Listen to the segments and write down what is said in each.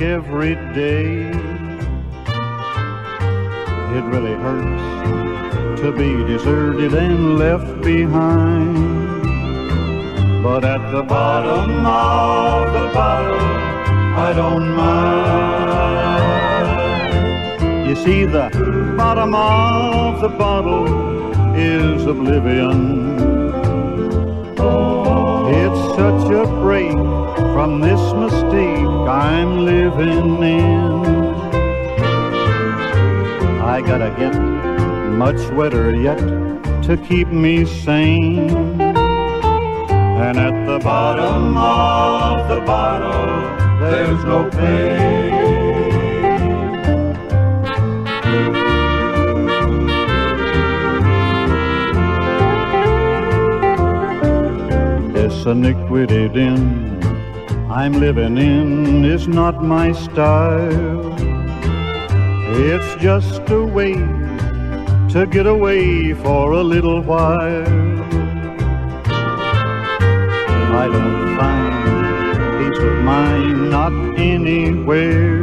every day. It really hurts to be deserted and left behind. But at the bottom of the bottle, I don't mind. You see, the bottom of the bottle is oblivion. It's such a break from this mistake I'm living in. I gotta get much wetter yet to keep me sane. And at the bottom of the bottle, there's no pain. This iniquity den I'm living in is not my style. It's just a way to get away for a little while. I don't find peace of mind not anywhere.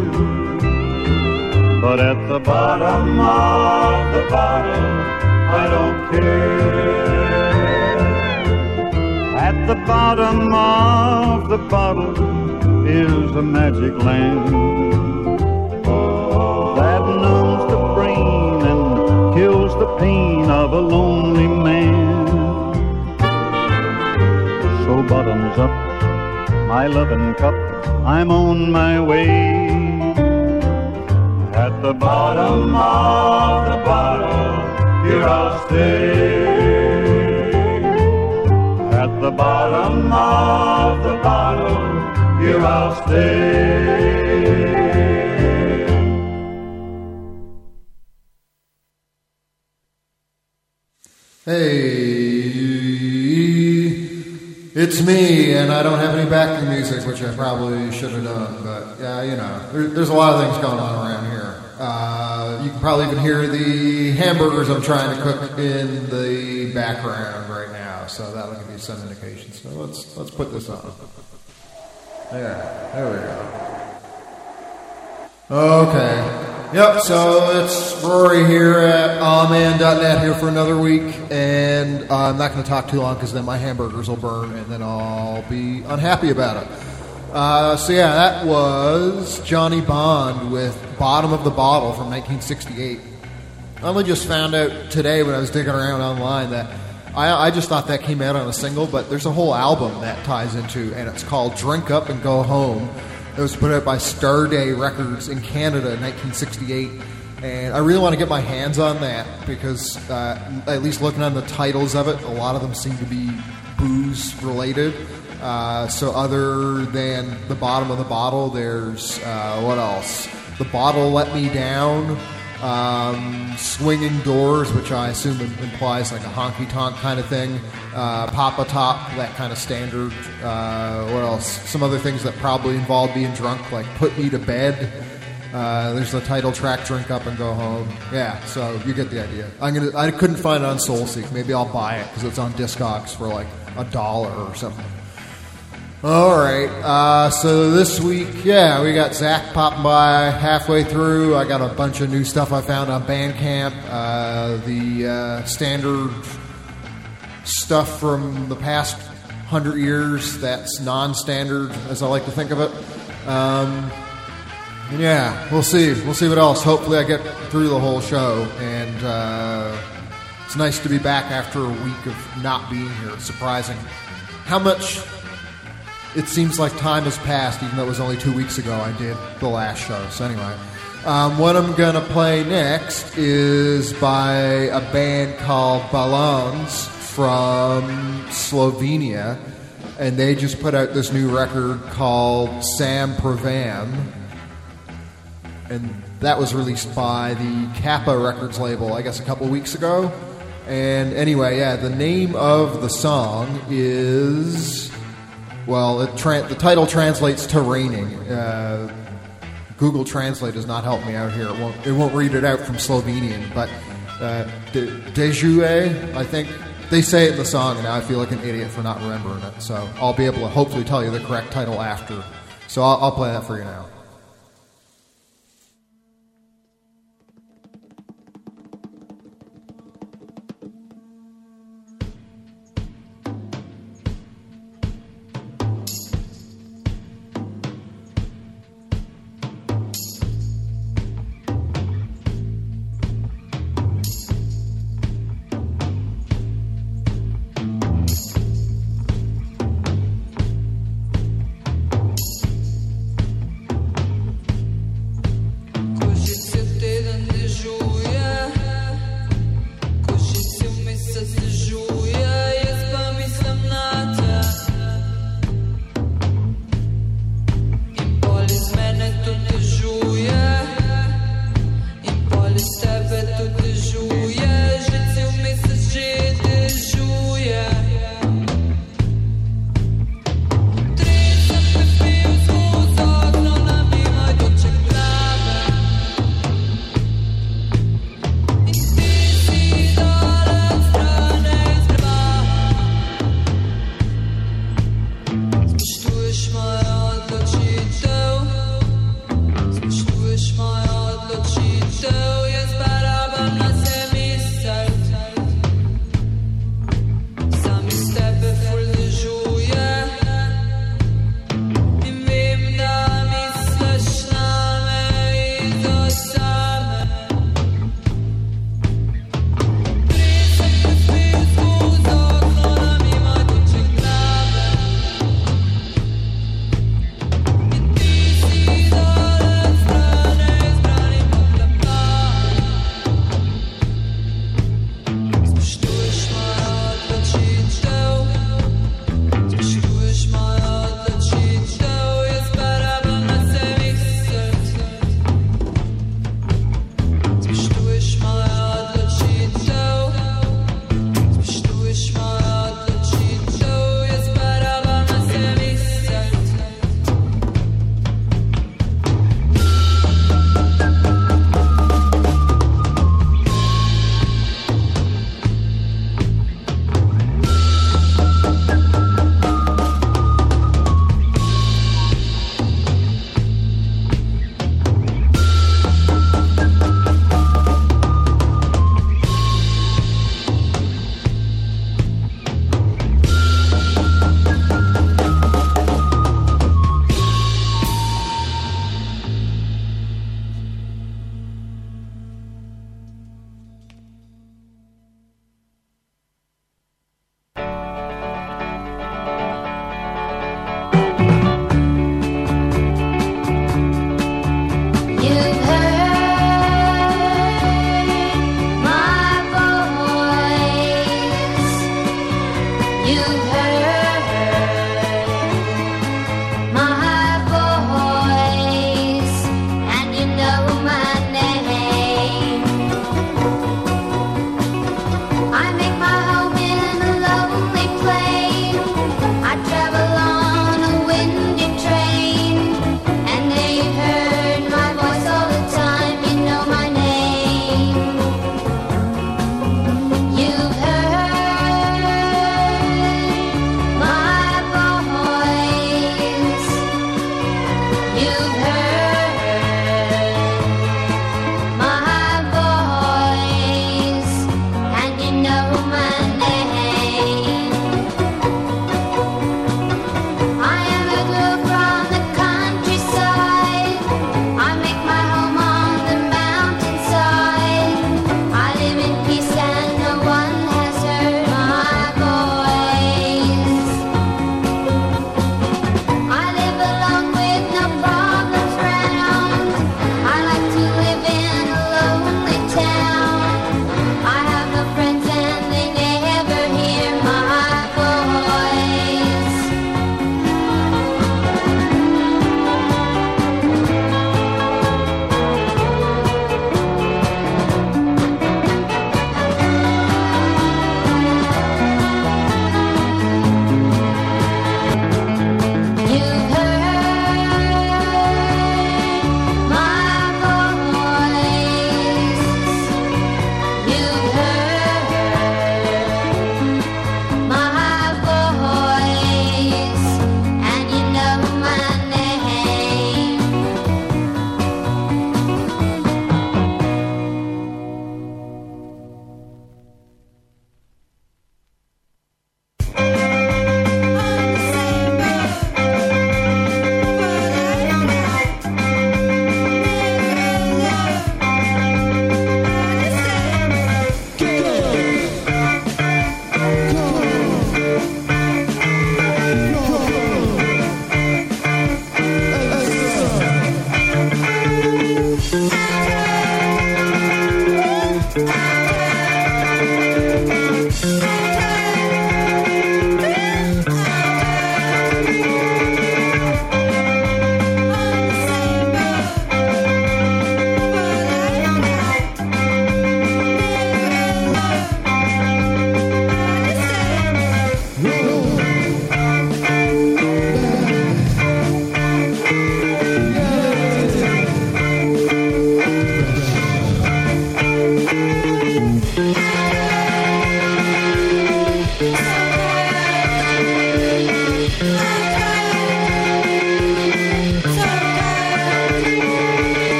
But at the bottom of the bottle, I don't care. The bottom of the bottle is a magic land that numbs the brain and kills the pain of a lonely man. So bottoms up, my loving cup, I'm on my way. At the bottom of the bottle, here I'll stay. Bottom of the bottle, here I'll stay. Hey, it's me, and I don't have any backing music, which I probably should have done. But yeah, you know, there, there's a lot of things going on around here. Uh, you can probably even hear the hamburgers I'm trying to cook in the background right now, so that'll give you some indication. So let's let's put this on. There, there we go. Okay. Yep, so it's Rory here at awman.net here for another week, and I'm not going to talk too long because then my hamburgers will burn and then I'll be unhappy about it. Uh, so, yeah, that was Johnny Bond with Bottom of the Bottle from 1968. I only just found out today when I was digging around online that I, I just thought that came out on a single, but there's a whole album that ties into, and it's called Drink Up and Go Home. It was put out by Starday Records in Canada in 1968. And I really want to get my hands on that because, uh, at least looking on the titles of it, a lot of them seem to be booze related. Uh, so, other than the bottom of the bottle, there's uh, what else? The bottle let me down. Um, swinging doors, which I assume implies like a honky tonk kind of thing. Uh, Pop a Top, that kind of standard. Uh, what else? Some other things that probably involve being drunk, like Put Me to Bed. Uh, there's the title track, Drink Up and Go Home. Yeah, so you get the idea. I'm gonna. I couldn't find it on SoulSeek. Maybe I'll buy it because it's on Discogs for like a dollar or something. All right. Uh, so this week, yeah, we got Zach popping by halfway through. I got a bunch of new stuff I found on Bandcamp. Uh, the uh, standard stuff from the past hundred years that's non-standard, as I like to think of it. Um, yeah, we'll see. We'll see what else. Hopefully, I get through the whole show. And uh, it's nice to be back after a week of not being here. It's surprising how much it seems like time has passed, even though it was only two weeks ago I did the last show. So anyway, um, what I'm gonna play next is by a band called Balons from Slovenia, and they just put out this new record called Sam Pravam, and that was released by the Kappa Records label, I guess, a couple weeks ago. And anyway, yeah, the name of the song is well, tra- the title translates to raining. Uh, Google Translate does not help me out here. It won't, it won't read it out from Slovenian, but Uh, De- Dejouet, I think they say it in the song, and now I feel like an idiot for not remembering it. So I'll be able to hopefully tell you the correct title after. So I'll, I'll play that for you now.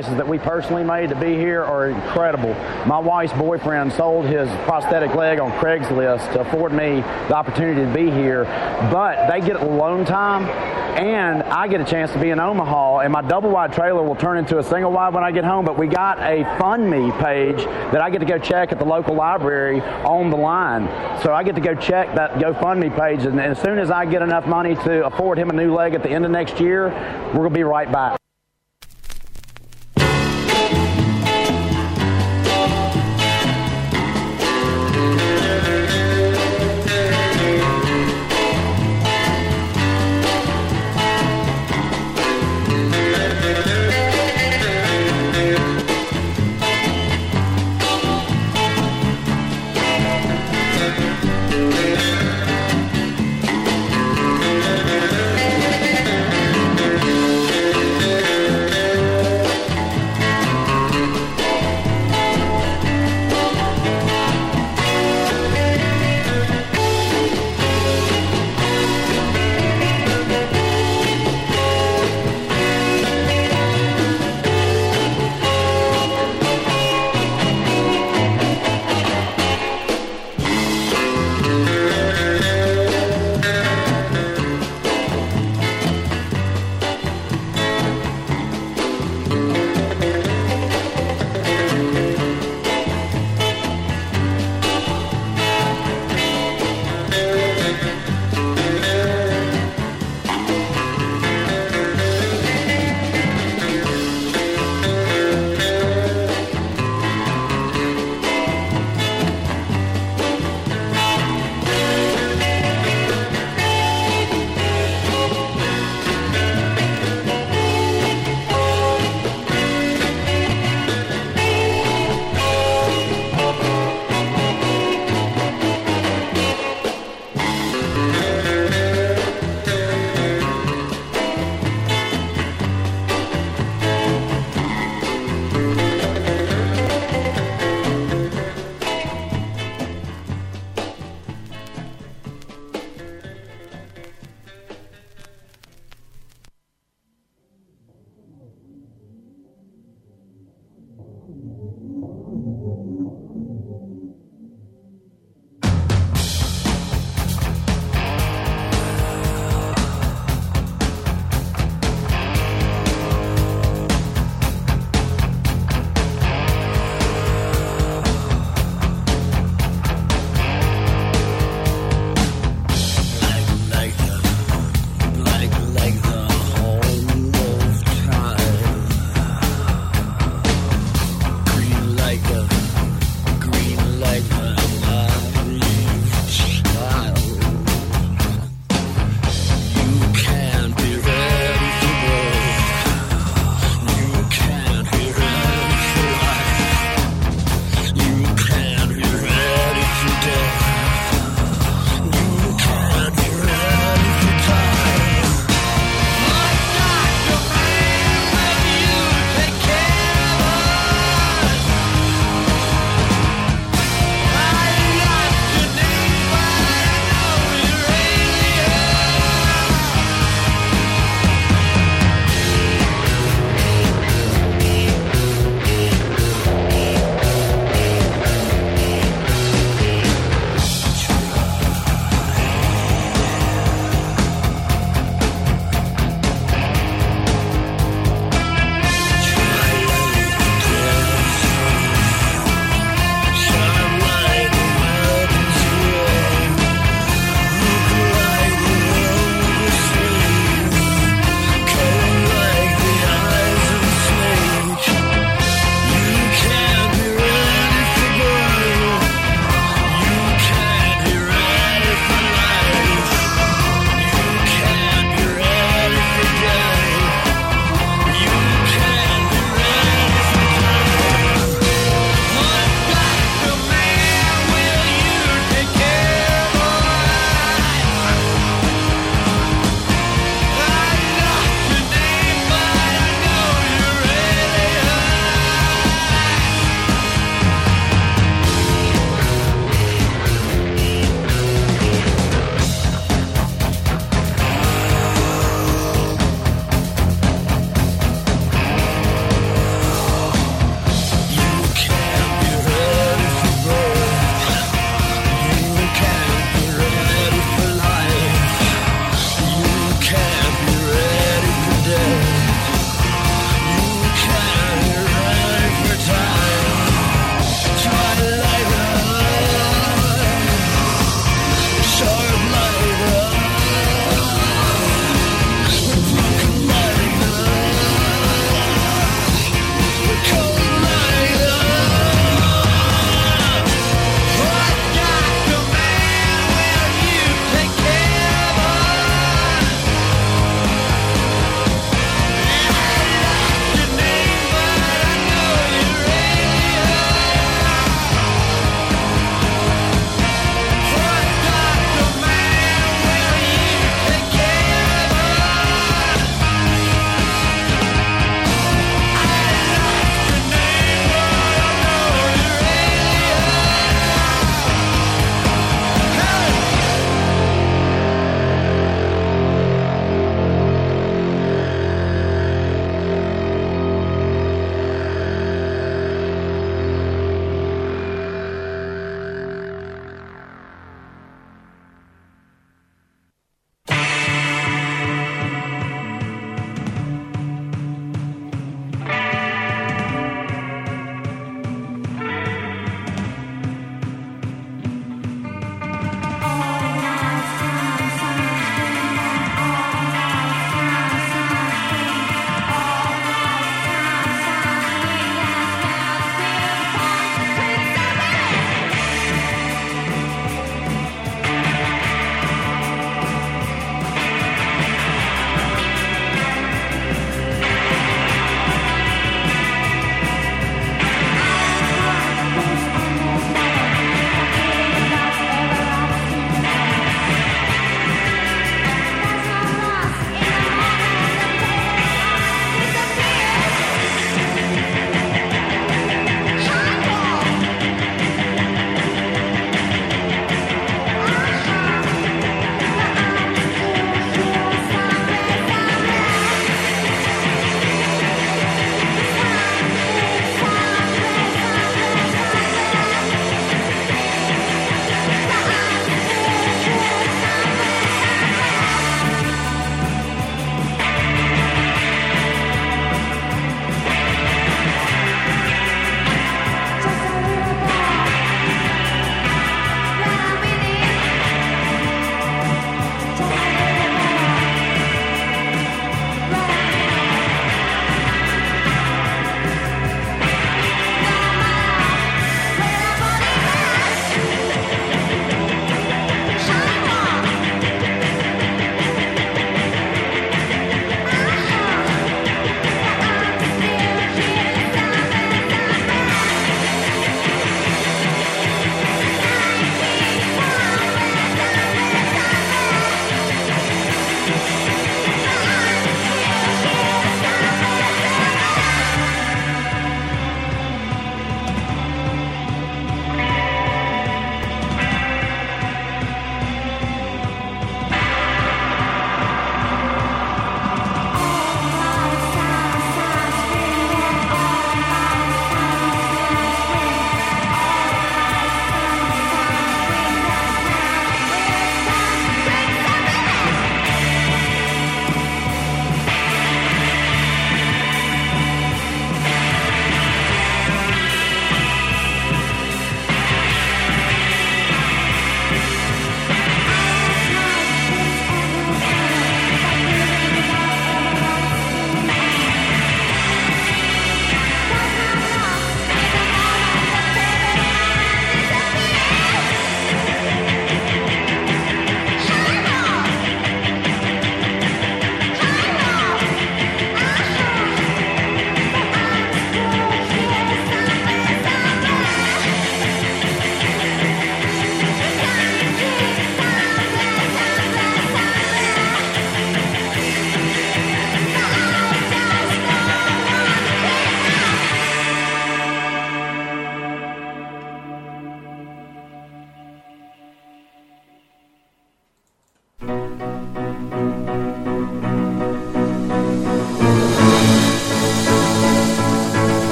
Sacrifices that we personally made to be here are incredible. My wife's boyfriend sold his prosthetic leg on Craigslist to afford me the opportunity to be here, but they get alone time and I get a chance to be in Omaha, and my double wide trailer will turn into a single wide when I get home. But we got a Fund Me page that I get to go check at the local library on the line. So I get to go check that GoFundMe page, and as soon as I get enough money to afford him a new leg at the end of next year, we're going to be right back.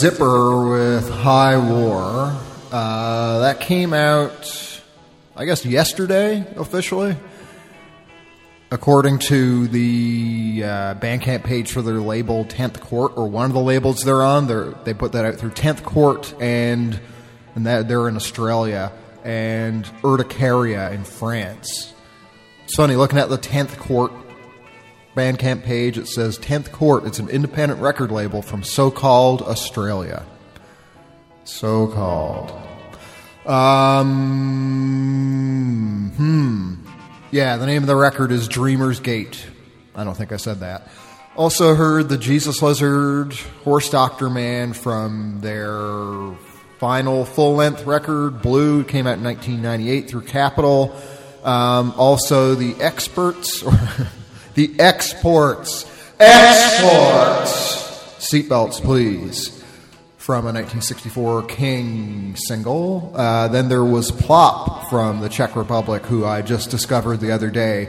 Zipper with High War. Uh, that came out, I guess, yesterday officially, according to the uh, Bandcamp page for their label Tenth Court, or one of the labels they're on. They're, they put that out through Tenth Court, and and that they're in Australia, and Urticaria in France. It's funny looking at the Tenth Court Bandcamp page. It says Tenth Court. It's an independent record label from so-called Australia. So-called. Um. Hmm. Yeah, the name of the record is Dreamer's Gate. I don't think I said that. Also heard the Jesus Lizard, Horse Doctor Man from their final full length record, Blue, came out in 1998 through Capitol. Um, also, the experts, the exports, exports, seatbelts, please, from a 1964 King single. Uh, then there was Plop from the Czech Republic, who I just discovered the other day.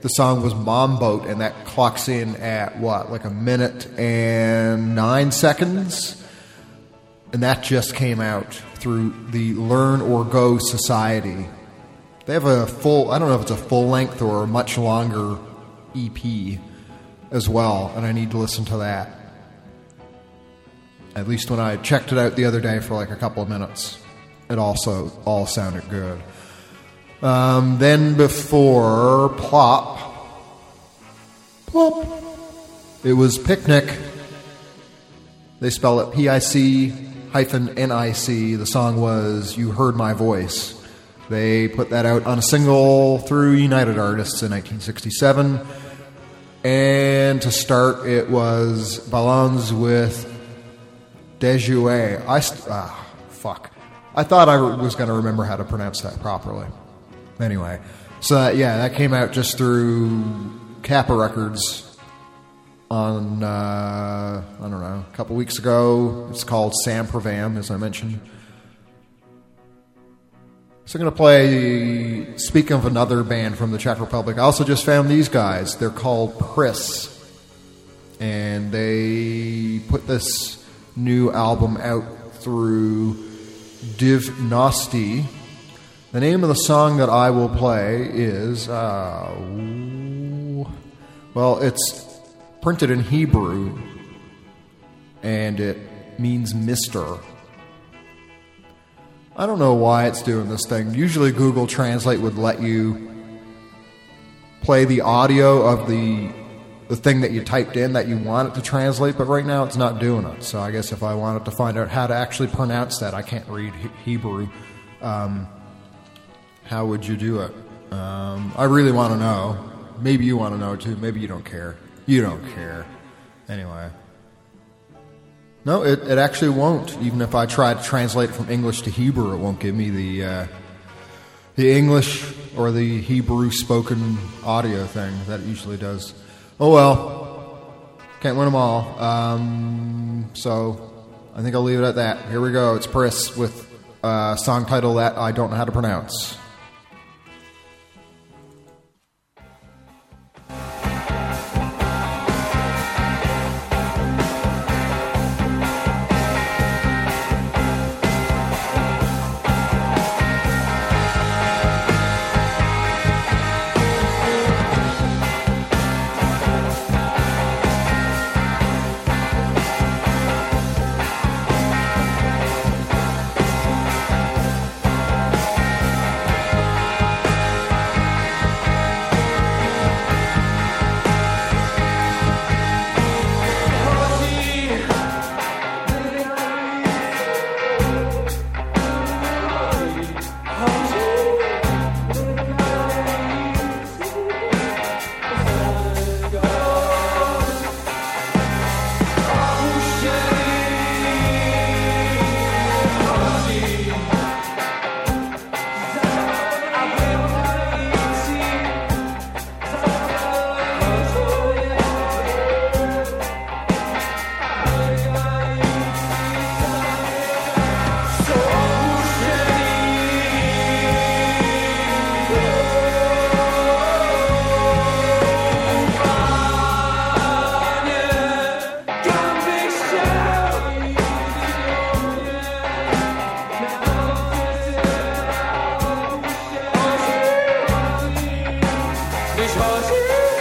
The song was Mom Boat, and that clocks in at what, like a minute and nine seconds? and that just came out through the Learn or Go Society. They have a full, I don't know if it's a full length or a much longer EP as well, and I need to listen to that. At least when I checked it out the other day for like a couple of minutes, it also all sounded good. Um, then before Plop, Plop, it was Picnic. They spell it P I C hyphen NIC. The song was You Heard My Voice. They put that out on a single through United Artists in 1967. And to start, it was Ballons with Dejouet. I st- ah, fuck. I thought I was going to remember how to pronounce that properly. Anyway, so that, yeah, that came out just through Kappa Records on uh, I don't know a couple weeks ago. It's called Sam Pravam, as I mentioned. So I'm going to play. Speaking of another band from the Czech Republic, I also just found these guys. They're called Pris, and they put this new album out through Divnosti. The name of the song that I will play is, uh, well, it's printed in Hebrew, and it means mister. I don't know why it's doing this thing. Usually, Google Translate would let you play the audio of the the thing that you typed in that you want it to translate, but right now it's not doing it. So I guess if I wanted to find out how to actually pronounce that, I can't read Hebrew. Um, how would you do it? Um, I really want to know. Maybe you want to know too. Maybe you don't care. You don't care. Anyway. No, it, it actually won't. Even if I try to translate it from English to Hebrew, it won't give me the uh, the English or the Hebrew spoken audio thing that it usually does. Oh well, can't win them all. Um, so I think I'll leave it at that. Here we go. It's Pris with a song title that I don't know how to pronounce. yours.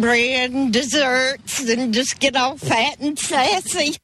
bread and desserts and just get all fat and sassy.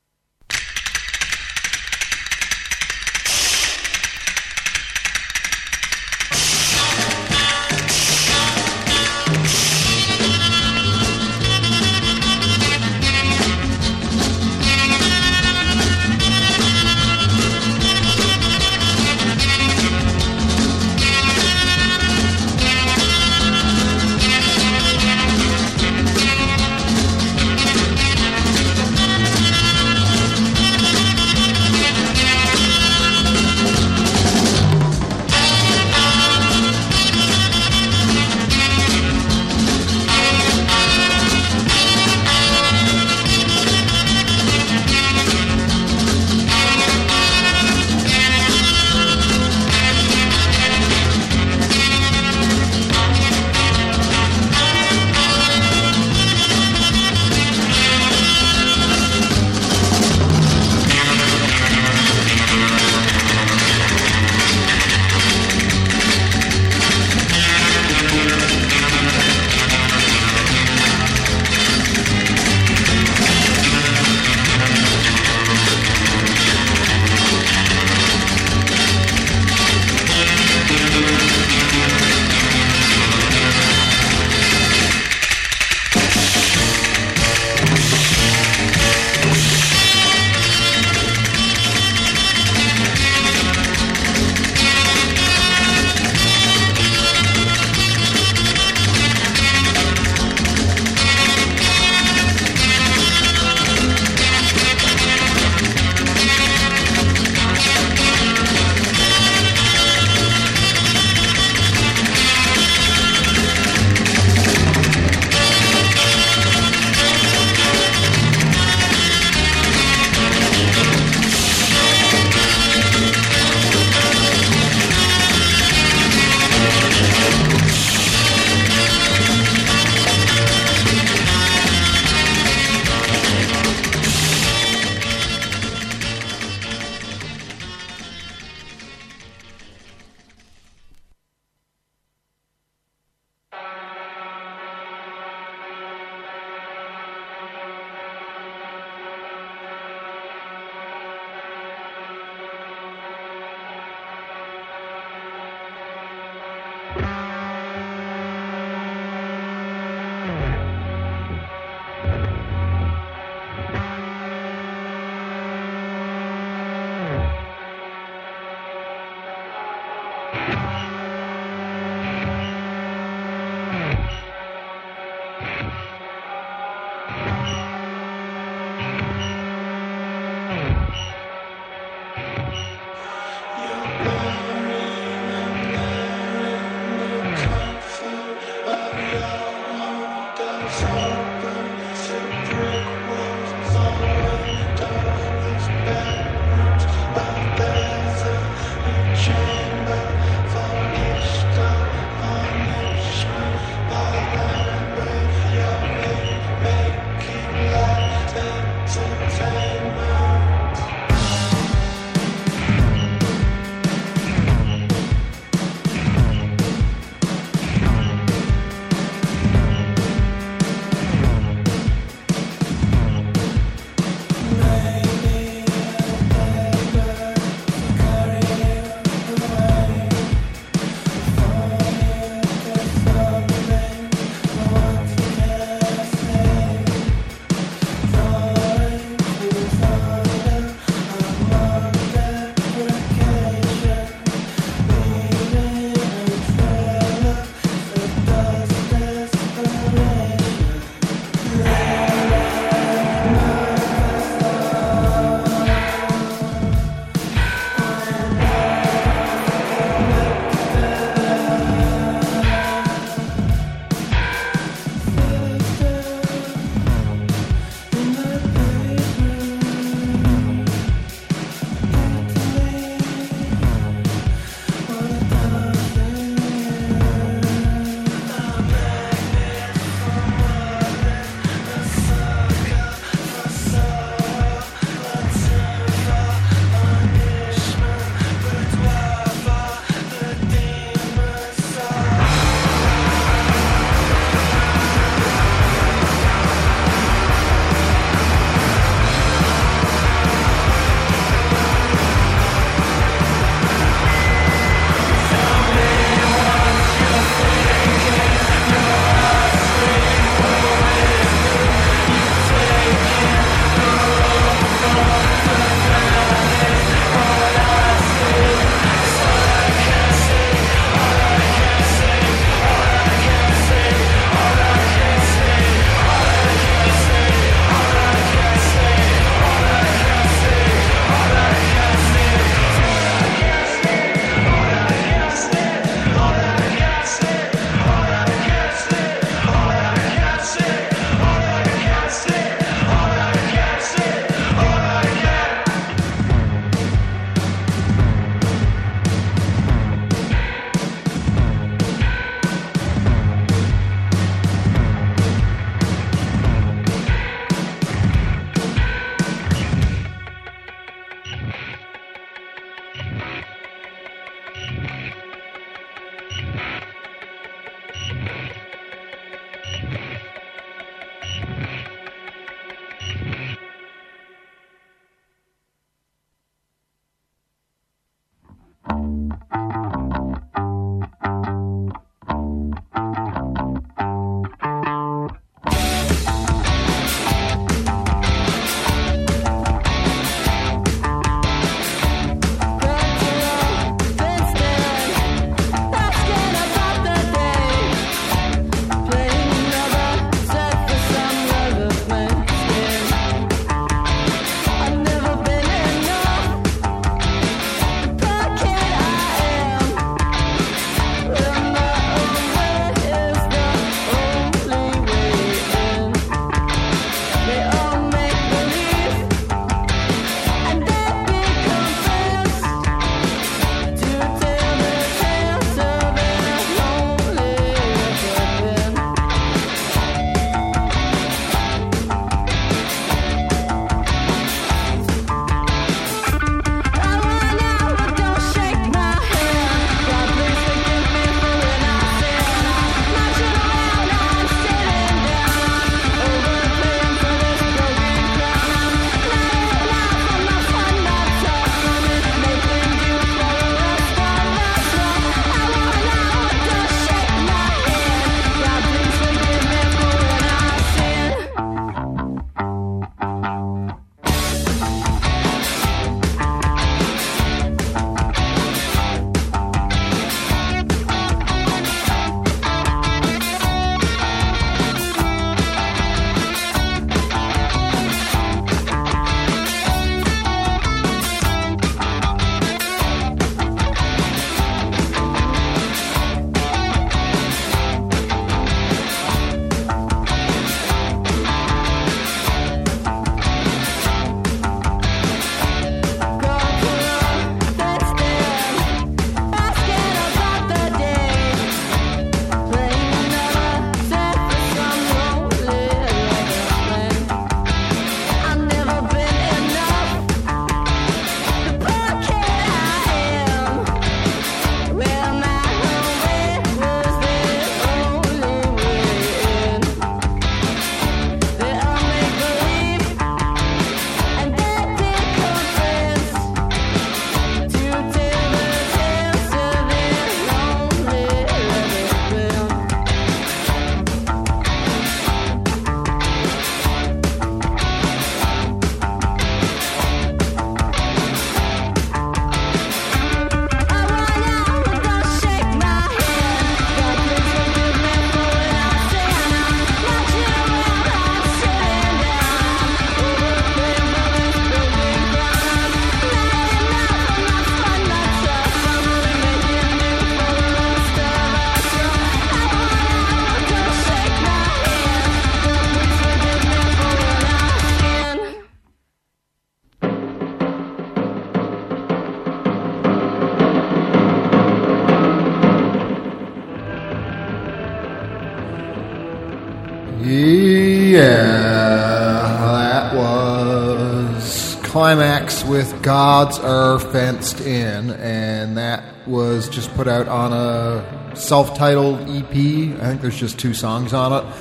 Are Fenced In, and that was just put out on a self titled EP. I think there's just two songs on it.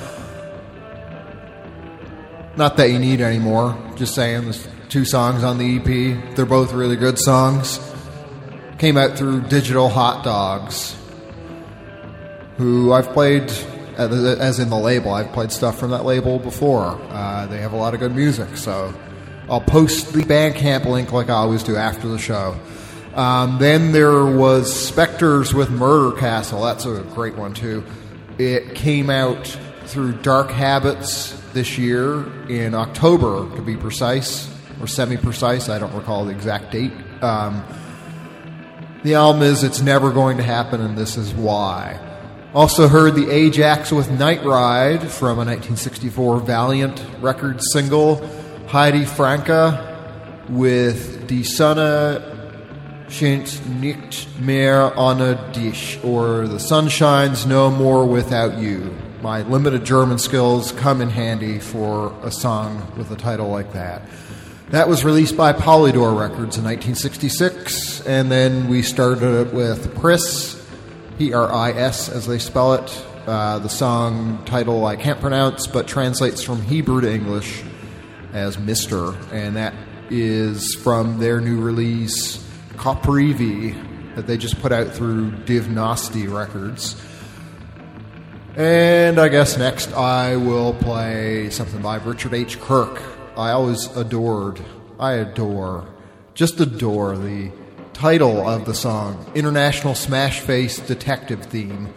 Not that you need anymore, just saying there's two songs on the EP. They're both really good songs. Came out through Digital Hot Dogs, who I've played as in the label. I've played stuff from that label before. Uh, they have a lot of good music, so I'll post the Bandcamp link like I always do after the show. Um, then there was Spectres with Murder Castle. That's a great one too. It came out through Dark Habits this year in October, to be precise, or semi-precise. I don't recall the exact date. Um, the album is It's Never Going to Happen, and This Is Why. Also heard the Ajax with Night Ride from a 1964 Valiant Records single. Heidi Franka with Die Sonne scheint nicht mehr ohne dich, or The Sun Shines No More Without You. My limited German skills come in handy for a song with a title like that. That was released by Polydor Records in 1966, and then we started it with Pris, P R I S as they spell it. Uh, the song title I can't pronounce, but translates from Hebrew to English as Mister, and that is from their new release, Koprivi, that they just put out through Divnosti Records. And I guess next I will play something by Richard H. Kirk. I always adored, I adore, just adore the title of the song, International Smash Face Detective Theme.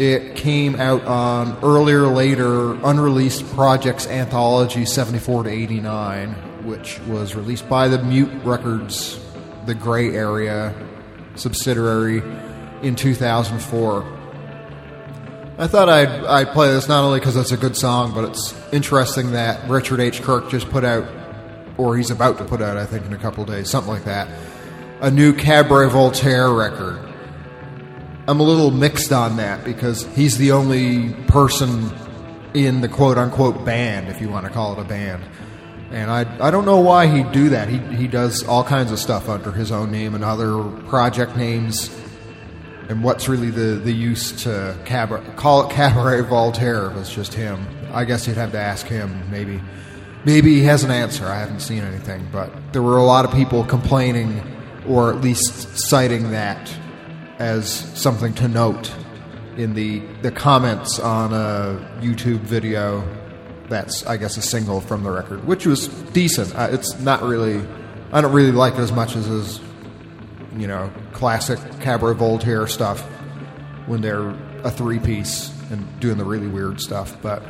It came out on earlier, later, unreleased projects anthology 74 to 89, which was released by the Mute Records, the Gray Area subsidiary, in 2004. I thought I'd, I'd play this not only because it's a good song, but it's interesting that Richard H. Kirk just put out, or he's about to put out, I think, in a couple days, something like that, a new Cabaret Voltaire record. I'm a little mixed on that because he's the only person in the quote unquote band, if you want to call it a band. And I, I don't know why he'd do that. He, he does all kinds of stuff under his own name and other project names. And what's really the, the use to cabaret, call it Cabaret Voltaire if it's just him? I guess you'd have to ask him, maybe. Maybe he has an answer. I haven't seen anything. But there were a lot of people complaining or at least citing that as something to note in the, the comments on a YouTube video that's, I guess, a single from the record, which was decent. Uh, it's not really, I don't really like it as much as his, you know, classic Cabaret Voltaire stuff when they're a three piece and doing the really weird stuff. But,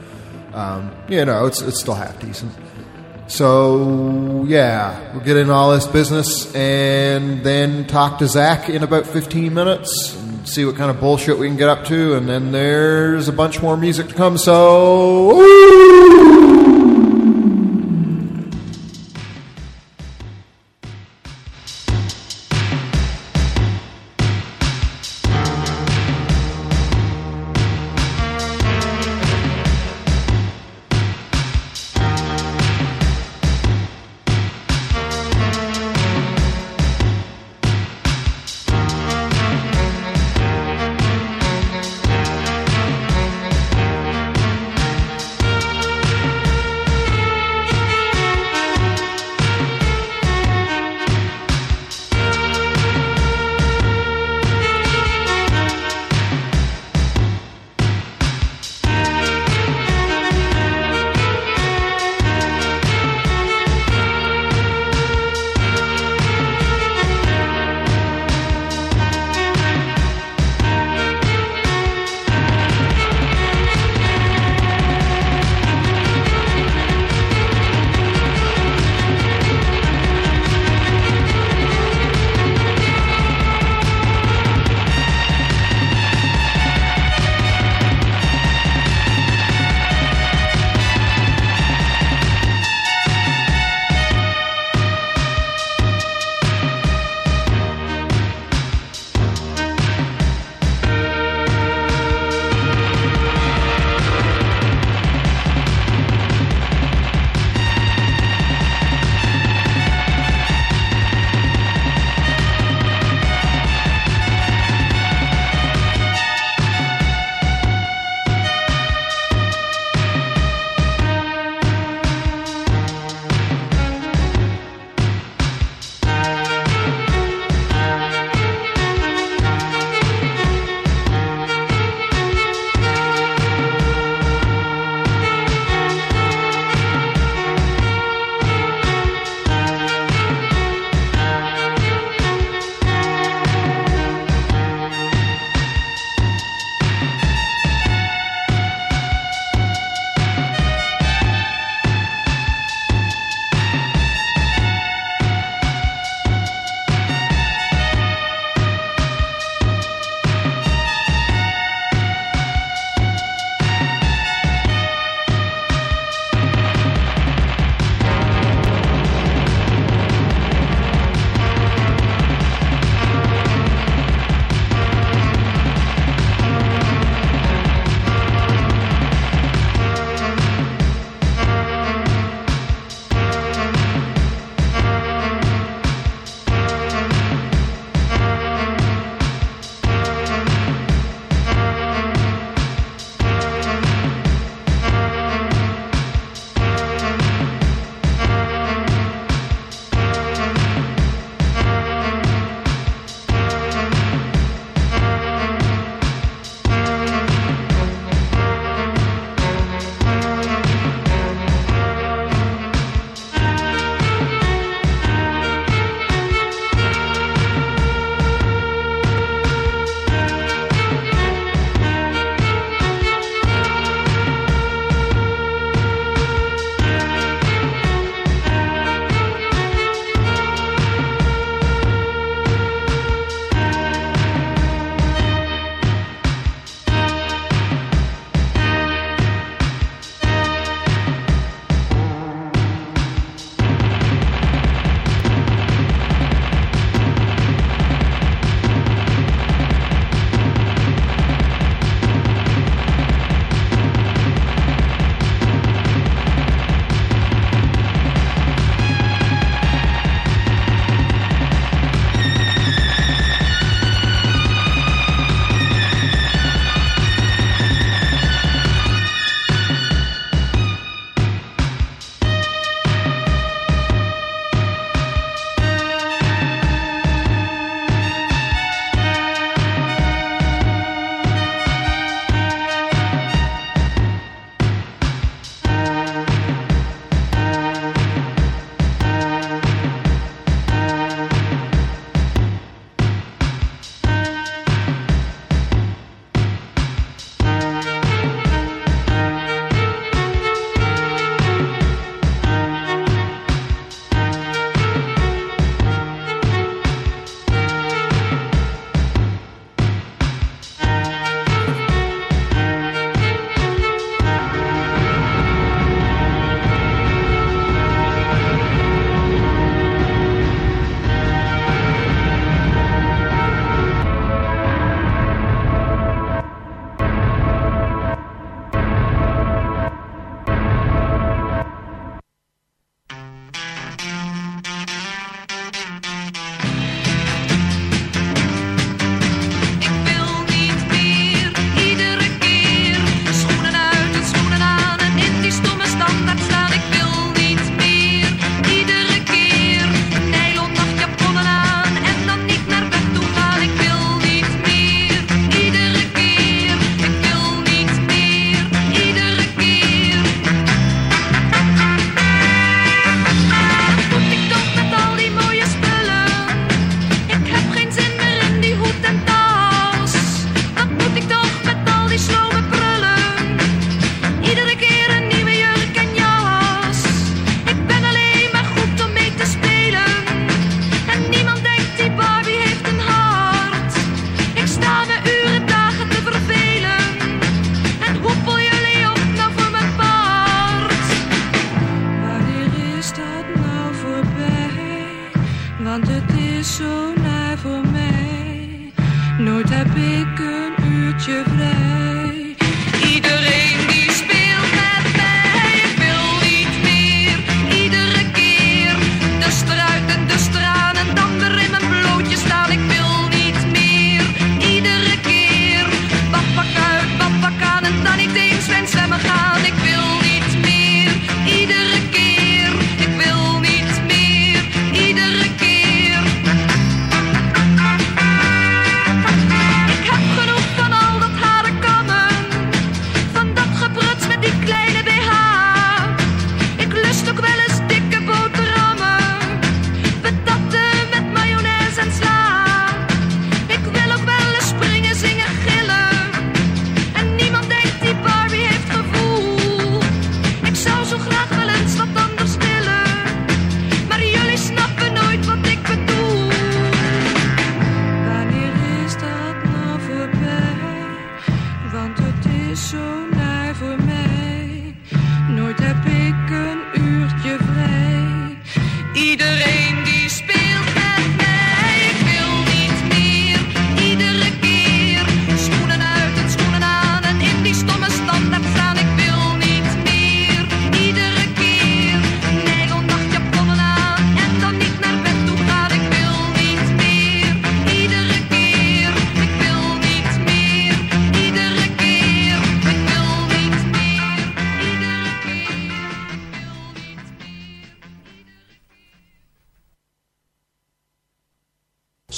um, you know, it's, it's still half decent. So yeah, we'll get into all this business and then talk to Zach in about 15 minutes and see what kind of bullshit we can get up to. And then there's a bunch more music to come. So.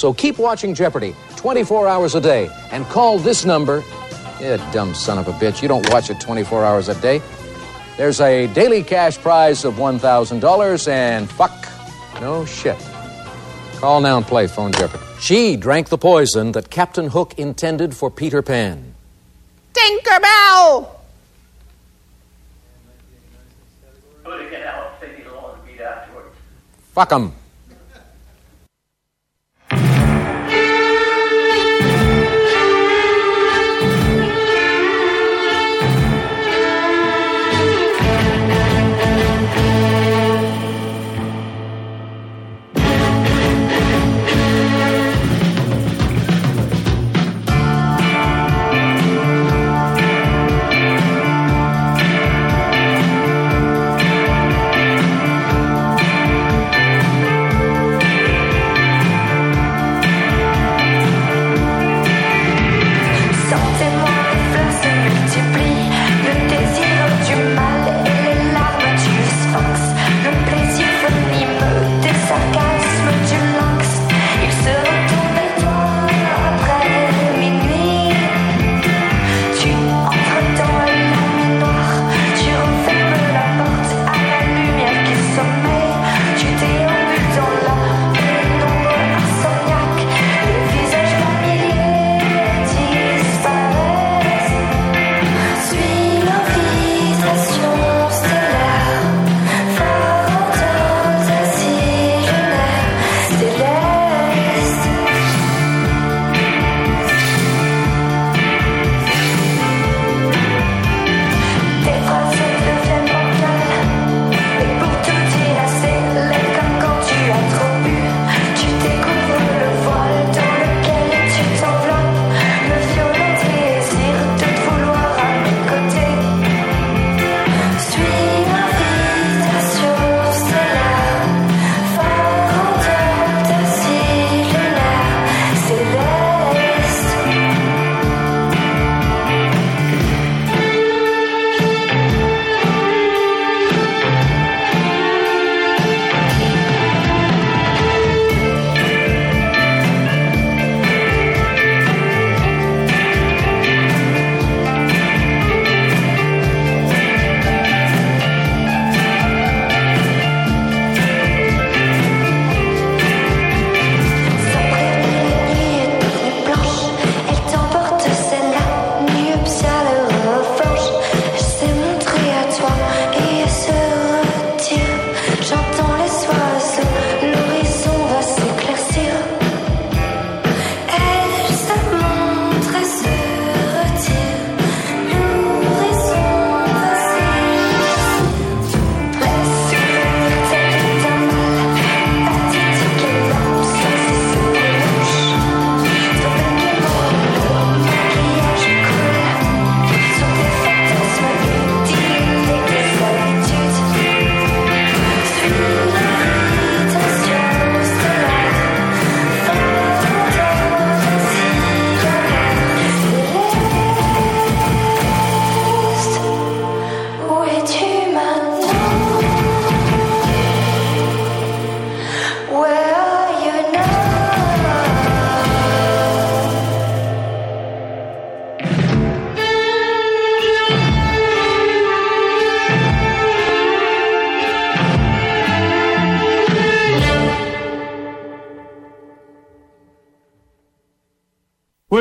So keep watching Jeopardy 24 hours a day and call this number. Yeah, dumb son of a bitch. You don't watch it 24 hours a day. There's a daily cash prize of $1,000 and fuck, no shit. Call now and play Phone Jeopardy. She drank the poison that Captain Hook intended for Peter Pan. Tinkerbell! Fuck 'em.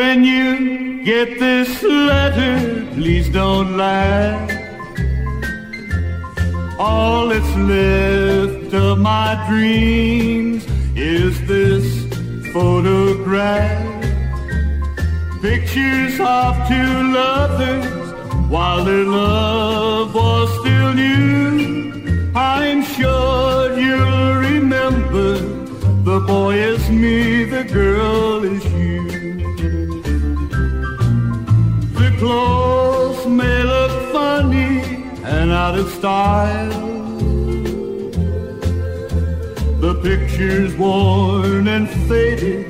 You get this letter, please don't laugh. All that's left of my dreams is this photograph. Pictures of two lovers while their love was still new. I'm sure you'll remember the boy is me, the girl is clothes may look funny and out of style. The picture's worn and faded,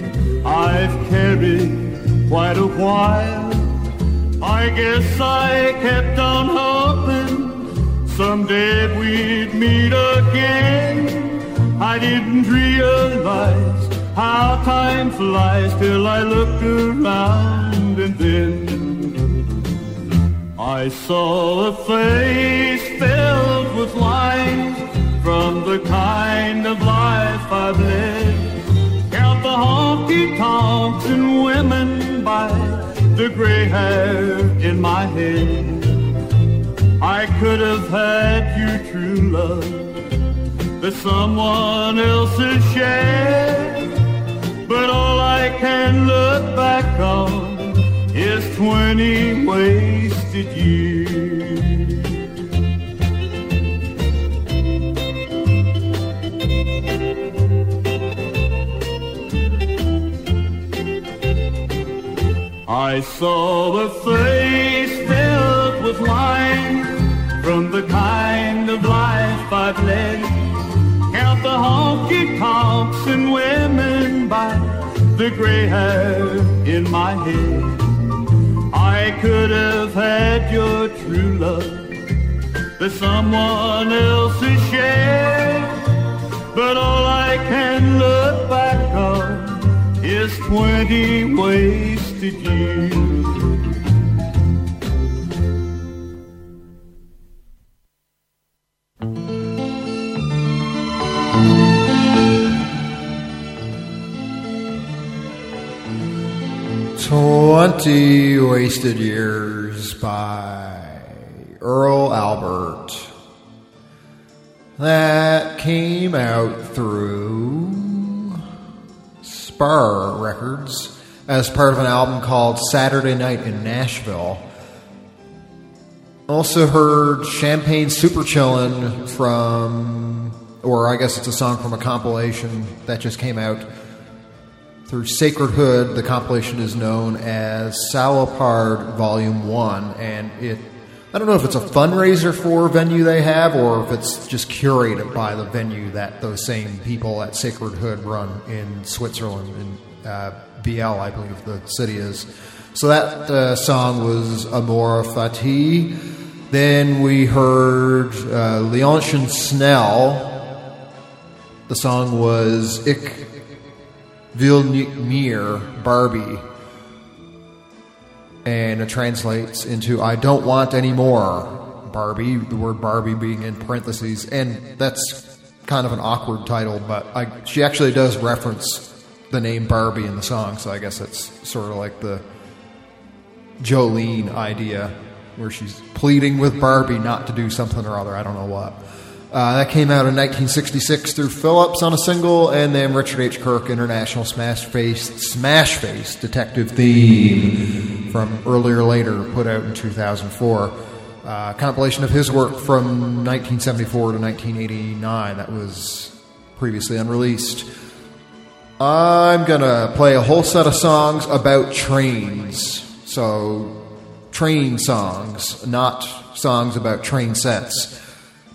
I've carried quite a while. I guess I kept on hoping someday we'd meet again. I didn't realize how time flies till I looked around and then I saw a face filled with lines from the kind of life I've led. Count the honky tonks and women by the gray hair in my head. I could have had your true love that someone else has shared. But all I can look back on is 20 wasted years. I saw a face filled with lines from the kind of life I've led. Count the honky tonks and women by the gray hair in my head. I could have had your true love that someone else has shared. But all I can look back on is 20 wasted years. Twenty Wasted Years by Earl Albert. That came out through Spar Records as part of an album called Saturday Night in Nashville. Also heard Champagne Super Chillin' from, or I guess it's a song from a compilation that just came out through Sacred Hood. The compilation is known as Salopard Volume 1, and it I don't know if it's a fundraiser for a venue they have or if it's just curated by the venue that those same people at Sacred Hood run in Switzerland, in uh, BL, I believe the city is. So that uh, song was Amor Fati. Then we heard uh, Leontian Snell. The song was Ich mir Barbie and it translates into I don't want any more Barbie, the word Barbie being in parentheses, and that's kind of an awkward title, but I, she actually does reference the name Barbie in the song, so I guess it's sort of like the Jolene idea, where she's pleading with Barbie not to do something or other. I don't know what. Uh, that came out in 1966 through Philips on a single, and then Richard H. Kirk International Smash Face Smash Face Detective Theme from earlier later put out in 2004. Uh, compilation of his work from 1974 to 1989 that was previously unreleased. I'm gonna play a whole set of songs about trains. So, train songs, not songs about train sets.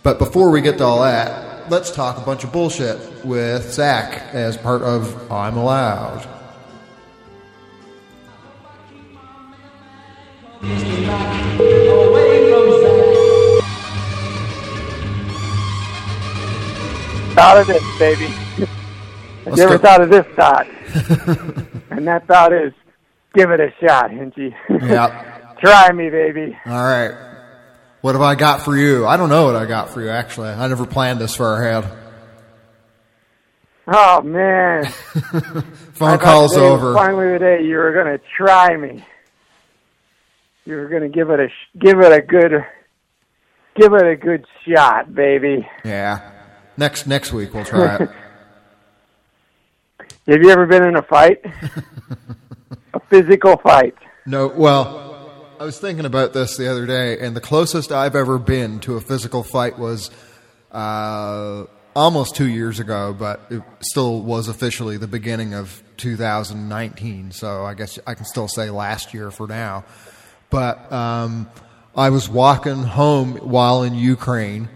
But before we get to all that, let's talk a bunch of bullshit with Zach as part of I'm Allowed. Thought of this, baby. Have Let's you ever go. thought of this thought? and that thought is, give it a shot, Hinchy. Yep. Try me, baby. All right. What have I got for you? I don't know what I got for you, actually. I never planned this far ahead. Oh man. Phone call's over. Finally, today you were going to try me. You were going to give it a sh- give it a good give it a good shot, baby. Yeah. Next next week we'll try it. Have you ever been in a fight? a physical fight? No, well, I was thinking about this the other day, and the closest I've ever been to a physical fight was uh, almost two years ago, but it still was officially the beginning of 2019. So I guess I can still say last year for now. But um, I was walking home while in Ukraine,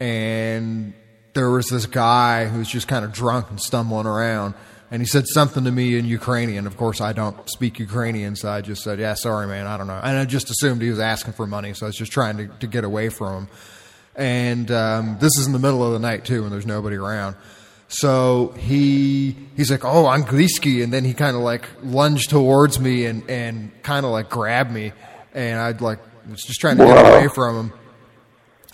and there was this guy who was just kind of drunk and stumbling around. And he said something to me in Ukrainian. Of course, I don't speak Ukrainian, so I just said, "Yeah, sorry, man, I don't know." And I just assumed he was asking for money, so I was just trying to, to get away from him. And um, this is in the middle of the night too, and there's nobody around. So he he's like, "Oh, Angliski," and then he kind of like lunged towards me and and kind of like grabbed me, and I'd like was just trying to get away from him.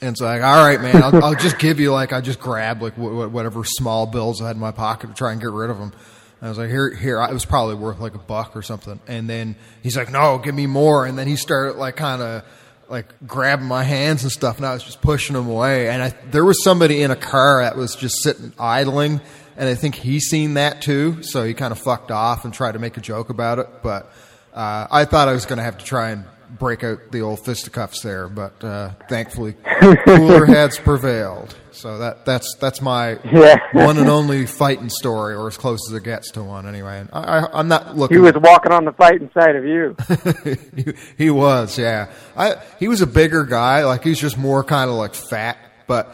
And it's like, all right, man, I'll, I'll just give you like I just grabbed like wh- wh- whatever small bills I had in my pocket to try and get rid of them. And I was like, here, here. It was probably worth like a buck or something. And then he's like, no, give me more. And then he started like kind of like grabbing my hands and stuff, and I was just pushing him away. And I, there was somebody in a car that was just sitting idling, and I think he seen that too. So he kind of fucked off and tried to make a joke about it. But uh, I thought I was going to have to try and break out the old fisticuffs there, but uh, thankfully cooler heads prevailed. So that that's that's my Yeah. one and only fighting story, or as close as it gets to one, anyway. And I, I, I'm not looking. He was walking on the fighting side of you. he, he was, yeah. I he was a bigger guy, like he's just more kind of like fat, but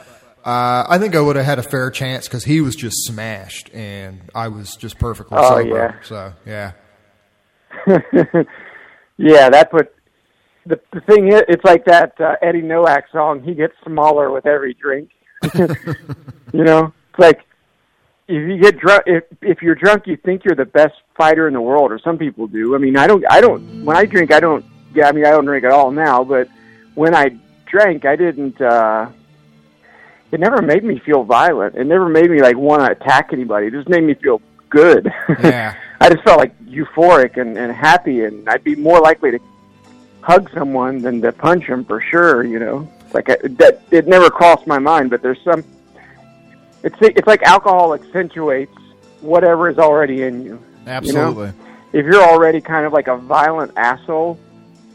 uh, I think I would have had a fair chance because he was just smashed, and I was just perfectly Oh, sober. yeah. So yeah, yeah, that what the the thing is. It's like that uh, Eddie Noack song. He gets smaller with every drink. you know, it's like if you get drunk, if if you're drunk, you think you're the best fighter in the world, or some people do. I mean, I don't. I don't. When I drink, I don't. Yeah, I mean, I don't drink at all now. But when I drank, I didn't. uh It never made me feel violent. It never made me like want to attack anybody. It just made me feel good. yeah. I just felt like euphoric and, and happy, and I'd be more likely to hug someone than to punch them for sure. You know, like I, that. It never crossed my mind, but there's some. It's it's like alcohol accentuates whatever is already in you. absolutely. You know? If you're already kind of like a violent asshole,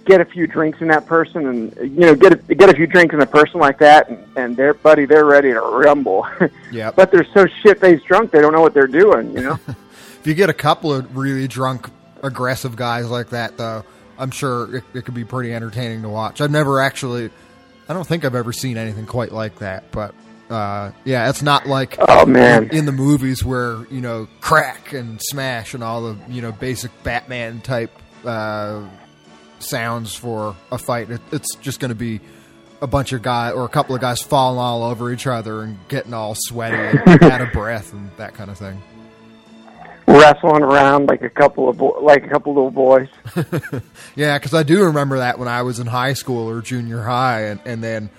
get a few drinks in that person, and you know, get a, get a few drinks in a person like that, and, and they're buddy, they're ready to rumble. Yeah. but they're so shit faced drunk, they don't know what they're doing. You know. If you get a couple of really drunk, aggressive guys like that, though, I'm sure it, it could be pretty entertaining to watch. I've never actually, I don't think I've ever seen anything quite like that, but uh, yeah, it's not like Oh, man. in the movies where you know crack and smash and all the you know basic Batman type uh, sounds for a fight. It, it's just going to be a bunch of guys or a couple of guys falling all over each other and getting all sweaty and out of breath and that kind of thing. Wrestling around like a couple of bo- like a couple little boys. Yeah, because I do remember that when I was in high school or junior high, and, and then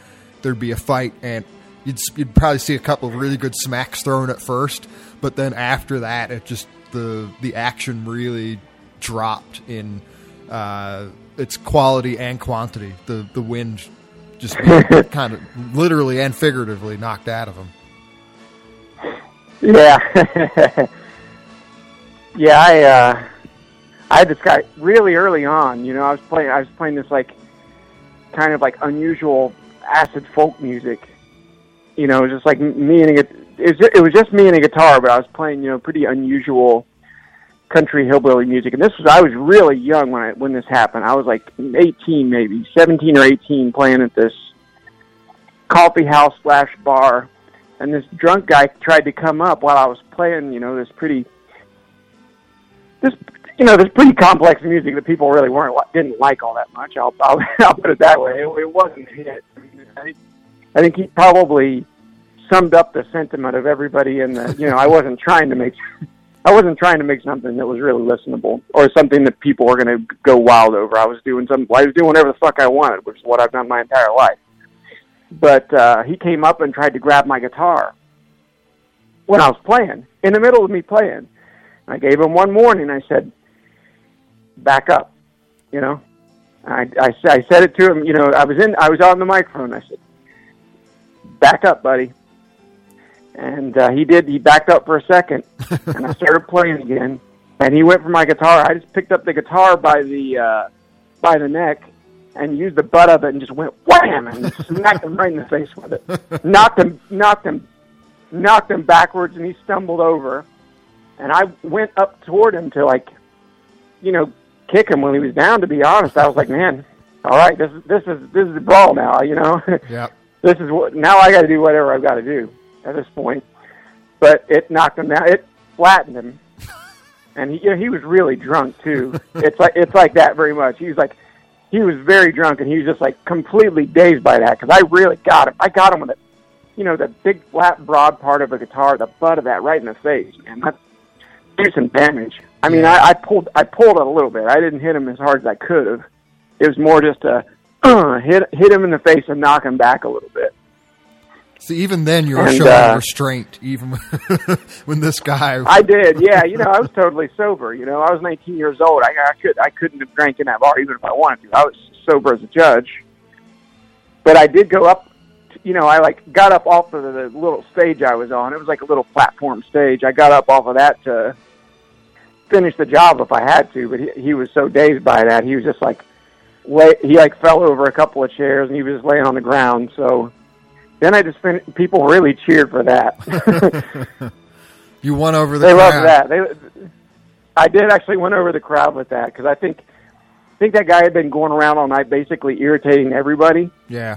there'd be a fight, and you'd you'd probably see a couple of really good smacks thrown at first, but then after that, it just the the action really dropped in uh, its quality and quantity. The the wind just kind of literally and figuratively knocked out of them. Yeah, yeah. I uh, I had this guy really early on. You know, I was playing. I was playing this like kind of like unusual acid folk music. You know, it was just like me and a, it was, just me and a guitar, but I was playing you know pretty unusual country hillbilly music. And this was I was really young when I when this happened. I was like 18, maybe 17 or 18, playing at this coffee house slash bar and this drunk guy tried to come up while I was playing, you know, this pretty, this, you know, this pretty complex music that people really weren't didn't like all that much. I'll I'll, I'll put it that way. It, it wasn't hit. I think, I think he probably summed up the sentiment of everybody in the. You know, I wasn't trying to make. I wasn't trying to make something that was really listenable or something that people were going to go wild over. I was doing some. I was doing whatever the fuck I wanted, which is what I've done my entire life but uh, he came up and tried to grab my guitar. when I was playing, in the middle of me playing. I gave him one warning. I said, "Back up," you know. I, I, I said it to him. You know, I was in. I was on the microphone. I said, "Back up, buddy." And uh, he did. He backed up for a second, and I started playing again. And he went for my guitar. I just picked up the guitar by the uh, by the neck and used the butt of it and just went wham and smacked him right in the face with it. Knocked him, knocked him, knocked him backwards, and he stumbled over. And I went up toward him to like, you know, kick him when he was down. To be honest, I was like, man, all right, this is this is this is the brawl now. You know, Yeah. this is what now I got to do whatever I've got to do at this point. But it knocked him down. It flattened him, and he you know, he was really drunk too. it's like it's like that very much. He was like he was very drunk, and he was just like completely dazed by that because I really got him. I got him with it. You know, the big flat broad part of a guitar, the butt of that right in the face, man. That did some damage. I mean, I, I pulled I pulled it a little bit. I didn't hit him as hard as I could have. It was more just a uh, hit hit him in the face and knock him back a little bit. See, even then you were And, showing uh, restraint, even when this guy. I did, yeah. You know, I was totally sober. You know, I was 19 years old. I, I could I couldn't have drank in that bar even if I wanted to. I was sober as a judge. But I did go up. You know, I like got up off of the little stage I was on. It was like a little platform stage. I got up off of that to finish the job if I had to. But he, he was so dazed by that, he was just like, lay, he like fell over a couple of chairs and he was just laying on the ground. So then I just fin- people really cheered for that. you won over the they crowd. loved that. They, I did actually win over the crowd with that because I think, I think that guy had been going around all night, basically irritating everybody. Yeah.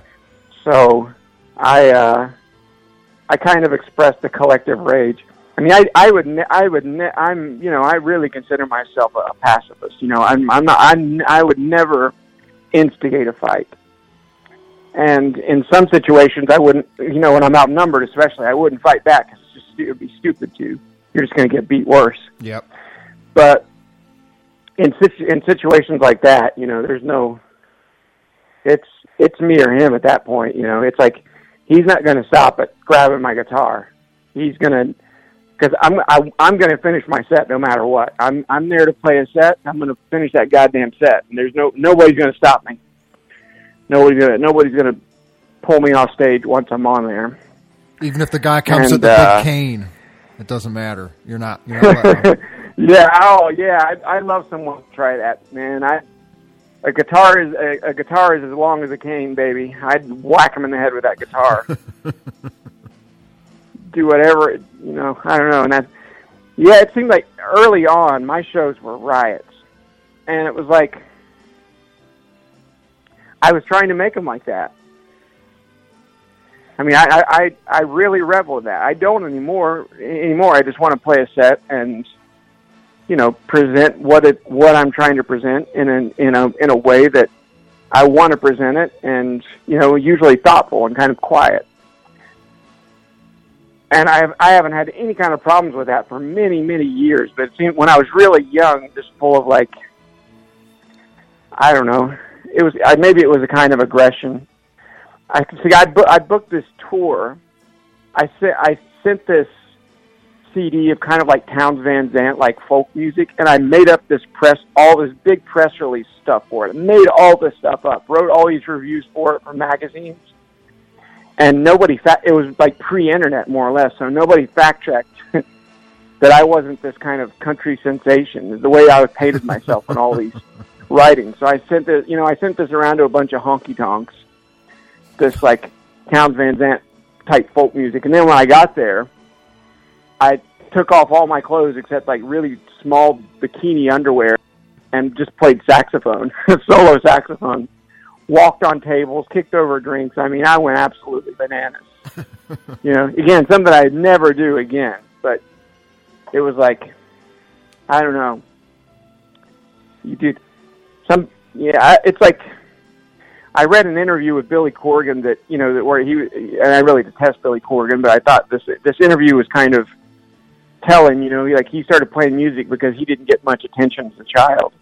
So, I, uh, I kind of expressed the collective rage. I mean, I, I would, I would, I'm, you know, I really consider myself a, a pacifist. You know, I'm, I'm not, I'm, I would never instigate a fight. And in some situations, I wouldn't, you know, when I'm outnumbered, especially, I wouldn't fight back. It's just, it would be stupid to. You're just going to get beat worse. Yep. But in situ- in situations like that, you know, there's no. It's it's me or him at that point. You know, it's like he's not going to stop at grabbing my guitar. He's going to because I'm I, I'm going to finish my set no matter what. I'm I'm there to play a set. I'm going to finish that goddamn set, and there's no nobody's going to stop me. Nobody's gonna nobody's going to pull me off stage once I'm on there. Even if the guy comes And, with the uh, big cane, it doesn't matter. You're not. You're not yeah. Oh, yeah. I, I love someone to try that, man. I a guitar is a, a guitar is as long as a cane, baby. I'd whack him in the head with that guitar. Do whatever, you know. I don't know, and that. Yeah, it seemed like early on my shows were riots, and it was like I was trying to make them like that. I mean, I, I, I really revel with that. I don't anymore. Anymore, I just want to play a set and, you know, present what it what I'm trying to present in a in a in a way that I want to present it, and you know, usually thoughtful and kind of quiet. And I have I haven't had any kind of problems with that for many many years. But it seemed when I was really young, just full of like, I don't know, it was I, maybe it was a kind of aggression. I see. I, bu- I booked this tour. I sent I sent this CD of kind of like Townes Van Zandt, like folk music, and I made up this press, all this big press release stuff for it. Made all this stuff up. Wrote all these reviews for it for magazines, and nobody. Fa- it was like pre-internet, more or less, so nobody fact checked that I wasn't this kind of country sensation. The way I painted myself in all these writings. So I sent this, you know, I sent this around to a bunch of honky tonks this like Townes Van Zandt type folk music. And then when I got there, I took off all my clothes except like really small bikini underwear and just played saxophone, solo saxophone. Walked on tables, kicked over drinks. I mean, I went absolutely bananas. you know, again, something I'd never do again. But it was like, I don't know. You did some, yeah. I- It's like I read an interview with Billy Corgan that you know that where he and I really detest Billy Corgan, but I thought this this interview was kind of telling. You know, like he started playing music because he didn't get much attention as a child,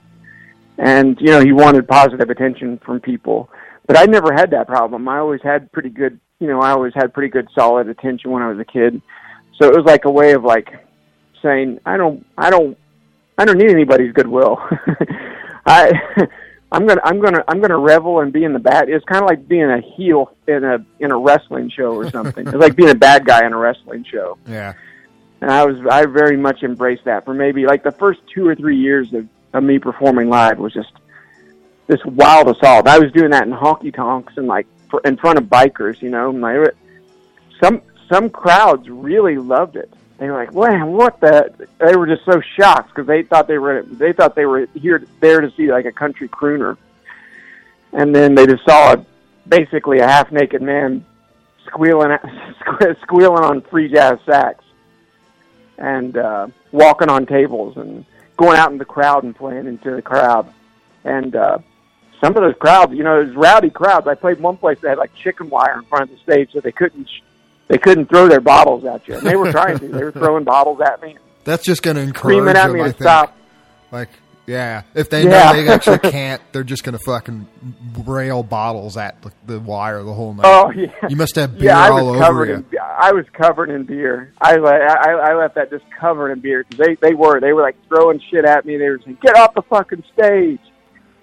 and you know he wanted positive attention from people. But I never had that problem. I always had pretty good. You know, I always had pretty good solid attention when I was a kid. So it was like a way of like saying, I don't, I don't, I don't need anybody's goodwill. I, I'm gonna, I'm gonna, I'm gonna revel and be in the bad. It's kind of like being a heel in a in a wrestling show or something. it's like being a bad guy in a wrestling show. Yeah. And I was, I very much embraced that for maybe like the first two or three years of, of me performing live was just this wild assault. I was doing that in honky tonks and like for, in front of bikers, you know. I, some some crowds really loved it. They were like, "Man, what the?" They were just so shocked because they thought they were they thought they were here there to see like a country crooner, and then they just saw a, basically a half naked man squealing squealing on free jazz sax and uh, walking on tables and going out in the crowd and playing into the crowd. And uh, some of those crowds, you know, was rowdy crowds. I played one place that had like chicken wire in front of the stage, so they couldn't sh- they couldn't throw their bottles at you. And they were trying to. They were throwing bottles at me, That's just going to encourage screaming at them, me to stop. Like, yeah, if they Yeah. know they actually can't, they're just going to fucking rail bottles at the, the wire the whole night. Oh yeah, You must have beer yeah. I all over covered you. in I was covered in beer. I I, I left that just covered in beer because they they were they were like throwing shit at me. They were saying, "Get off the fucking stage,"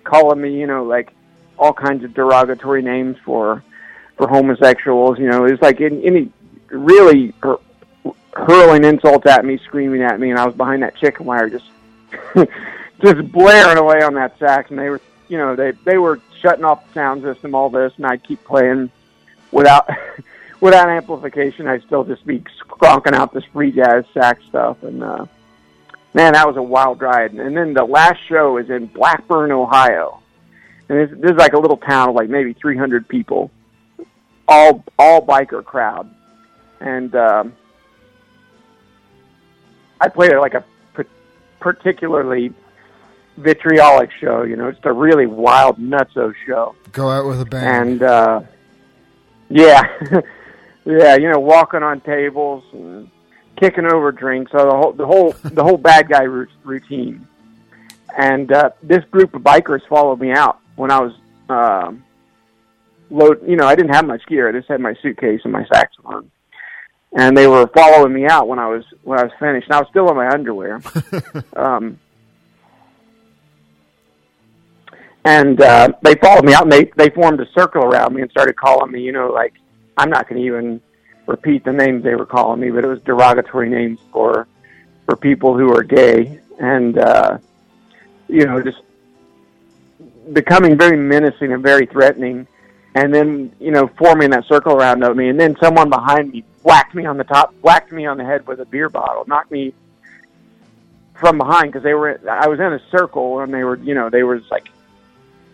calling me, you know, like all kinds of derogatory names for for homosexuals. You know, it was like any, any really hur- hurling insults at me, screaming at me, and I was behind that chicken wire just just blaring away on that sax, and they were, you know, they they were shutting off the sound system, all this, and I'd keep playing without without amplification. I'd still just be skronking out this free jazz sax stuff, and uh, man, that was a wild ride. And then the last show is in Blackburn, Ohio, and this, this is like a little town of like maybe 300 people, all all biker crowd, and um, I played like a particularly vitriolic show. You know, it's a really wild, nutso show. Go out with a bang. And uh, yeah, yeah, you know, walking on tables and kicking over drinks. So the whole the whole the whole bad guy routine. And uh, this group of bikers followed me out when I was um, load. You know, I didn't have much gear. I just had my suitcase and my saxophone. And they were following me out when I was when I was finished. And I was still in my underwear. um, and uh, they followed me out and they they formed a circle around me and started calling me you know like i'm not going to even repeat the names they were calling me but it was derogatory names for for people who are gay. And uh you know just becoming very menacing and very threatening. And then you know forming that circle around me. And then someone behind me whacked me on the top whacked me on the head with a beer bottle knocked me from behind because they were i was in a circle and they were you know they were like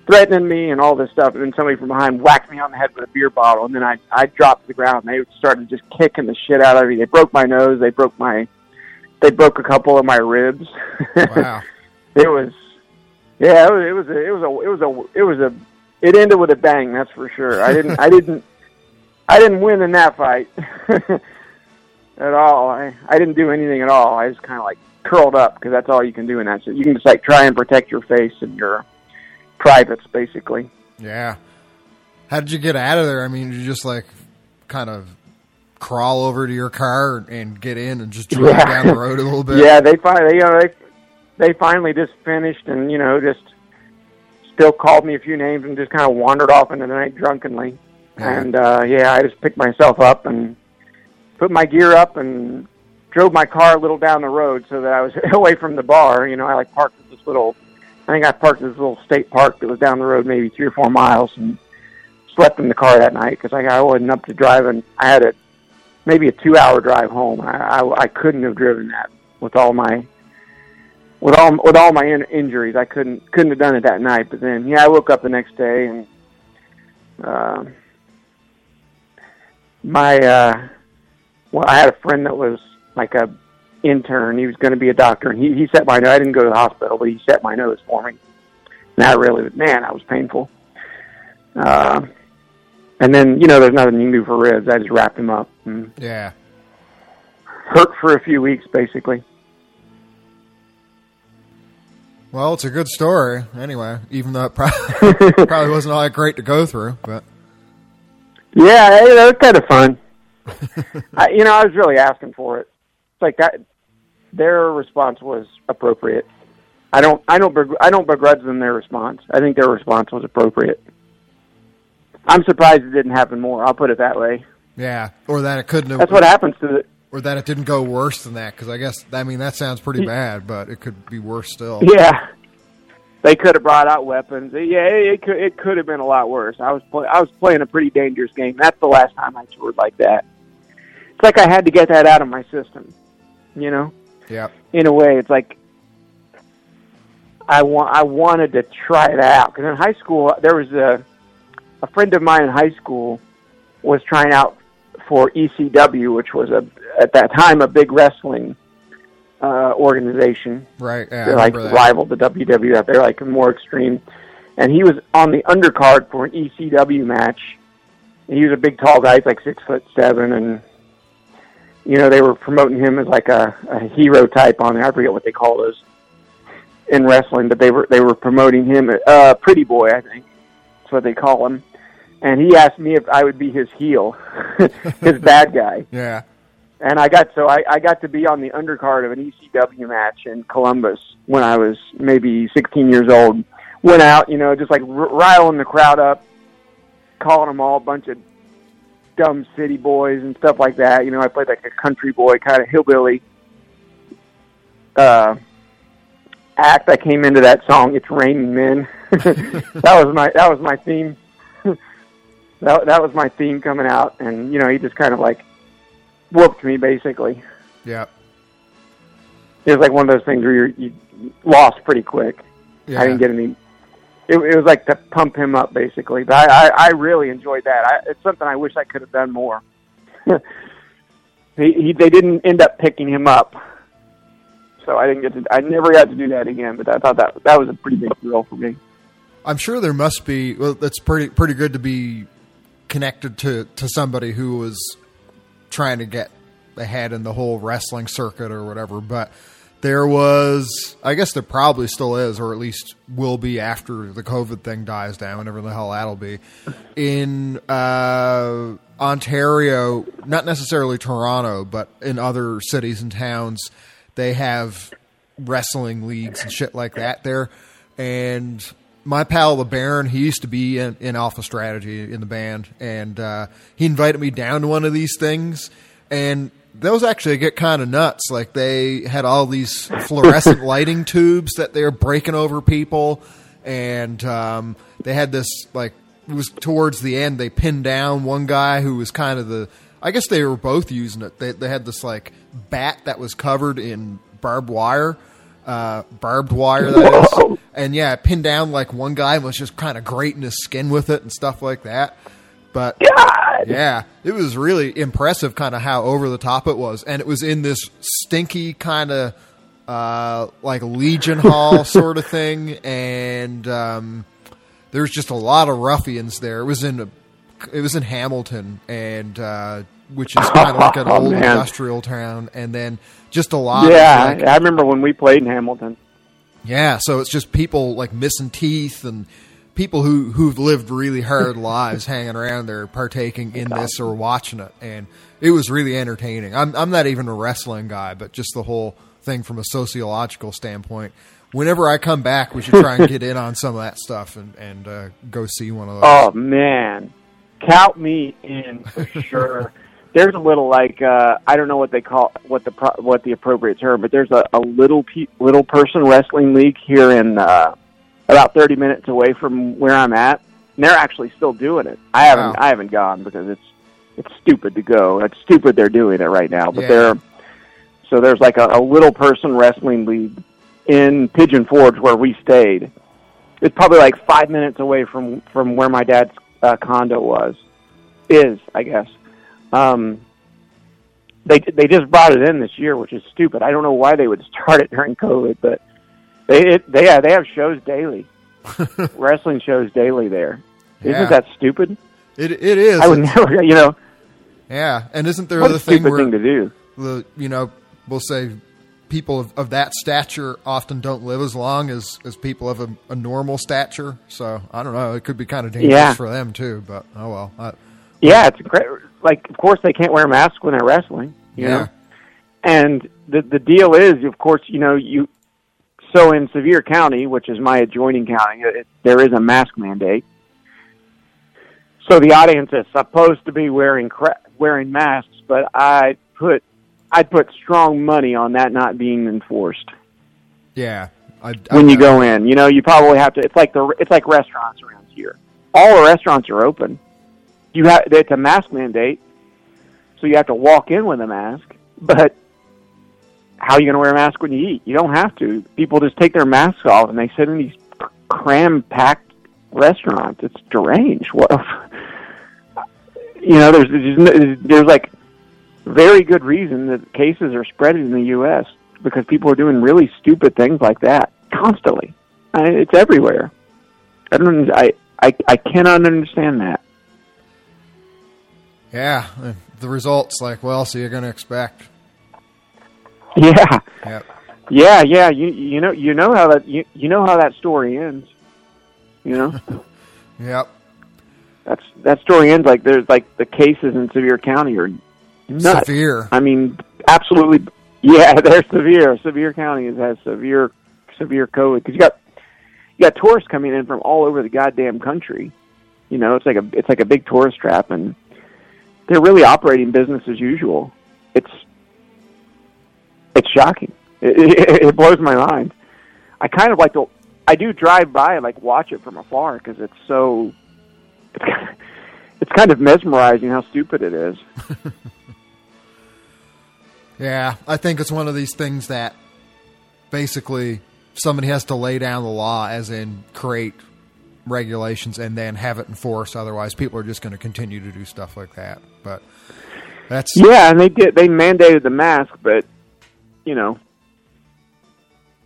threatening me and all this stuff, and then somebody from behind whacked me on the head with a beer bottle, and then I I dropped to the ground. And they started just kicking the shit out of me. They broke my nose. They broke my they broke a couple of my ribs. Wow. it was yeah, it was it was a, it was a it was a it was a it ended with a bang. That's for sure. I didn't I didn't I didn't win in that fight at all. I I didn't do anything at all. I just kind of like curled up because that's all you can do in that. So you can just like try and protect your face and your privates, basically. Yeah. How did you get out of there? I mean, you just like kind of crawl over to your car and get in and just drive down the road a little bit. Yeah, they finally, you know, they they finally just finished, and you know, just still called me a few names and just kind of wandered off into the night drunkenly. Yeah. And uh yeah, I just picked myself up and put my gear up and drove my car a little down the road so that I was away from the bar. You know, I like parked at this little. I think I parked at this little state park that was down the road, maybe three or four miles, and slept in the car that night because I, I wasn't up to driving. I had a maybe a two-hour drive home. I, I I couldn't have driven that with all my with all with all my in, injuries. I couldn't couldn't have done it that night. But then, yeah, I woke up the next day and uh, my uh, well, I had a friend that was like a intern. He was going to be a doctor, and he he set my nose. I didn't go to the hospital, but he set my nose for me. And that really, man, that was painful. Uh, and then you know, there's nothing you can do for ribs. I just wrapped him up and Yeah. hurt for a few weeks, basically. Well, it's a good story anyway, even though it probably, probably wasn't all that great to go through. But Yeah, it, it was kind of fun. I, you know, I was really asking for it. Like that. Their response was appropriate. I don't, I don't, begr- I don't begrudge them their response. I think their response was appropriate. I'm surprised it didn't happen more. I'll put it that way. Yeah, or that it couldn't. have That's what happens to the. Or that it didn't go worse than that. Because I guess I mean that sounds pretty bad, but it could be worse still. Yeah, they could have brought out weapons. Yeah, it, it could, it could have been a lot worse. I was, play, I was playing a pretty dangerous game. That's the last time I toured like that. It's like I had to get that out of my system. You know. Yeah. in a way, it's like I want I wanted to try it out because in high school there was a a friend of mine in high school was trying out for ECW, which was a at that time a big wrestling uh, organization. Right. Yeah, They're like that. rival the WWF. They're like more extreme, and he was on the undercard for an ECW match. He was a big, tall guy. He's like six foot seven, and you know they were promoting him as like a, a hero type on there. I forget what they call those in wrestling, but they were they were promoting him, uh, Pretty Boy, I think that's what they call him. And he asked me if I would be his heel, his bad guy Yeah. and I got so I, I got to be on the undercard of an ECW match in Columbus when I was maybe 16 years old. Went out, you know, just like r- riling the crowd up, calling them all a bunch of dumb city boys and stuff like that. You know, I played like a country boy kind of hillbilly uh, act. I came into that song. It's raining men. that was my that was my theme. that that was my theme coming out, and you know, he just kind of like whooped me basically. Yeah. It was like one of those things where you're, you lost pretty quick. Yeah. I didn't get any. It, it was like to pump him up basically, but I, I, I really enjoyed that. I, it's something I wish I could have done more. he, he, they didn't end up picking him up, so I didn't get to. I never got to do that again. But I thought that that was a pretty big thrill for me. I'm sure there must be. Well, that's pretty pretty good to be connected to to somebody who was trying to get ahead in the whole wrestling circuit or whatever. But there was, I guess, there probably still is, or at least will be after the COVID thing dies down, whenever the hell that'll be. In uh, Ontario, not necessarily Toronto, but in other cities and towns, they have wrestling leagues and shit like that there. And my pal the Baron, he used to be in, in Alpha Strategy in the band, and uh, he invited me down to one of these things, and those actually get kind of nuts. Like they had all these fluorescent lighting tubes that they're breaking over people, and um, they had this like it was towards the end. They pinned down one guy who was kind of the. I guess they were both using it. They they had this like bat that was covered in barbed wire, uh, barbed wire that is, and yeah, pinned down like one guy and was just kind of grating his skin with it and stuff like that. But yeah, it was really impressive, kind of how over the top it was, and it was in this stinky kind of uh, like Legion Hall sort of thing, and um, there was just a lot of ruffians there. It was in a, it was in Hamilton, and uh, which is kind of like an Oh, old industrial town, and then just a lot. yeah, of, like, I remember when we played in Hamilton. yeah, so it's just people like missing teeth and people who who've lived really hard lives hanging around there partaking in this or watching it and it was really entertaining. I'm I'm not even a wrestling guy, but just the whole thing from a sociological standpoint. Whenever I come back, we should try and get in on some of that stuff and and uh, go see one of those. Oh man, count me in for sure. There's a little like uh, I don't know what they call what the pro- what the appropriate term, but there's a, a little pe- little person wrestling league here in uh, about 30 minutes away from where I'm at, and they're actually still doing it. I haven't Wow. I haven't gone because it's it's stupid to go. It's stupid they're doing it right now, but Yeah. they're so there's like a, a little person wrestling league in Pigeon Forge where we stayed. It's probably like five minutes away from from where my dad's uh, condo was, is I guess. Um, they they just brought it in this year, which is stupid. I don't know why they would start it during COVID, but they it, they yeah, they have shows daily, wrestling shows daily there. Yeah. Isn't that stupid? It it is. I would It's- never, you know, Yeah, and isn't there the a thing where thing to do. the you know we'll say people of, of that stature often don't live as long as, as people of a, a normal stature. So I don't know. It could be kind of dangerous Yeah. for them too. But oh well. I, Yeah, it's great. like, of course, they can't wear masks when they're wrestling. You Yeah. know, and the the deal is, of course, you know, you. So in Sevier County, which is my adjoining county, it, there is a mask mandate. So the audience is supposed to be wearing cra- wearing masks, but I put I'd put strong money on that not being enforced Yeah. I, when you go in. You know, you probably have to. It's like the it's like restaurants around here. All the restaurants are open. You have it's a mask mandate, so you have to walk in with a mask. But how are you going to wear a mask when you eat? You don't have to. People just take their masks off and they sit in these cram packed restaurants. It's deranged. What? You know, there's there's, there's like very good reason that cases are spreading in the U.S. because people are doing really stupid things like that constantly. I, it's everywhere. I don't. I, I I cannot understand that. Yeah. The results, like, well, so you're going to expect. Yeah, Yep. yeah, yeah. You you know you know how that you you know how that story ends. You know Yep. that's that story ends like there's like the cases in Sevier County are nuts. Severe. I mean, absolutely. Yeah, they're severe. Sevier County has, has severe severe COVID because you got you got tourists coming in from all over the goddamn country. You know, it's like a it's like a big tourist trap, and they're really operating business as usual. It's it's shocking. It, it, it blows my mind. I kind of like to. I do drive by and like watch it from afar because it's so. It's kind, of, it's kind of mesmerizing how stupid it is. Yeah, I think it's one of these things that basically somebody has to lay down the law, as in create regulations and then have it enforced. Otherwise, people are just going to continue to do stuff like that. But that's Yeah, and they did. They mandated the mask, but you know,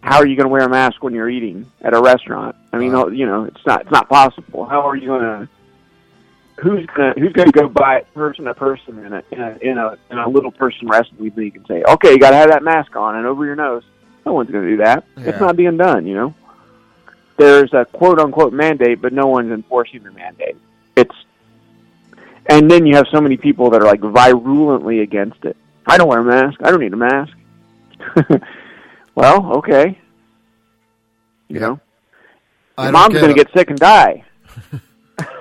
how are you going to wear a mask when you're eating at a restaurant? I mean, uh-huh. you know, it's not it's not possible. How are you going to? Who's gonna Who's going to go by person to person in a in a in a, in a little person wrestling league and say, okay, you got to have that mask on and over your nose? No one's going to do that. Yeah. It's not being done. You know, there's a quote unquote mandate, but no one's enforcing the mandate. It's and then you have so many people that are like virulently against it. I don't wear a mask. I don't need a mask. well, okay. You know, I your mom's going to get sick and die.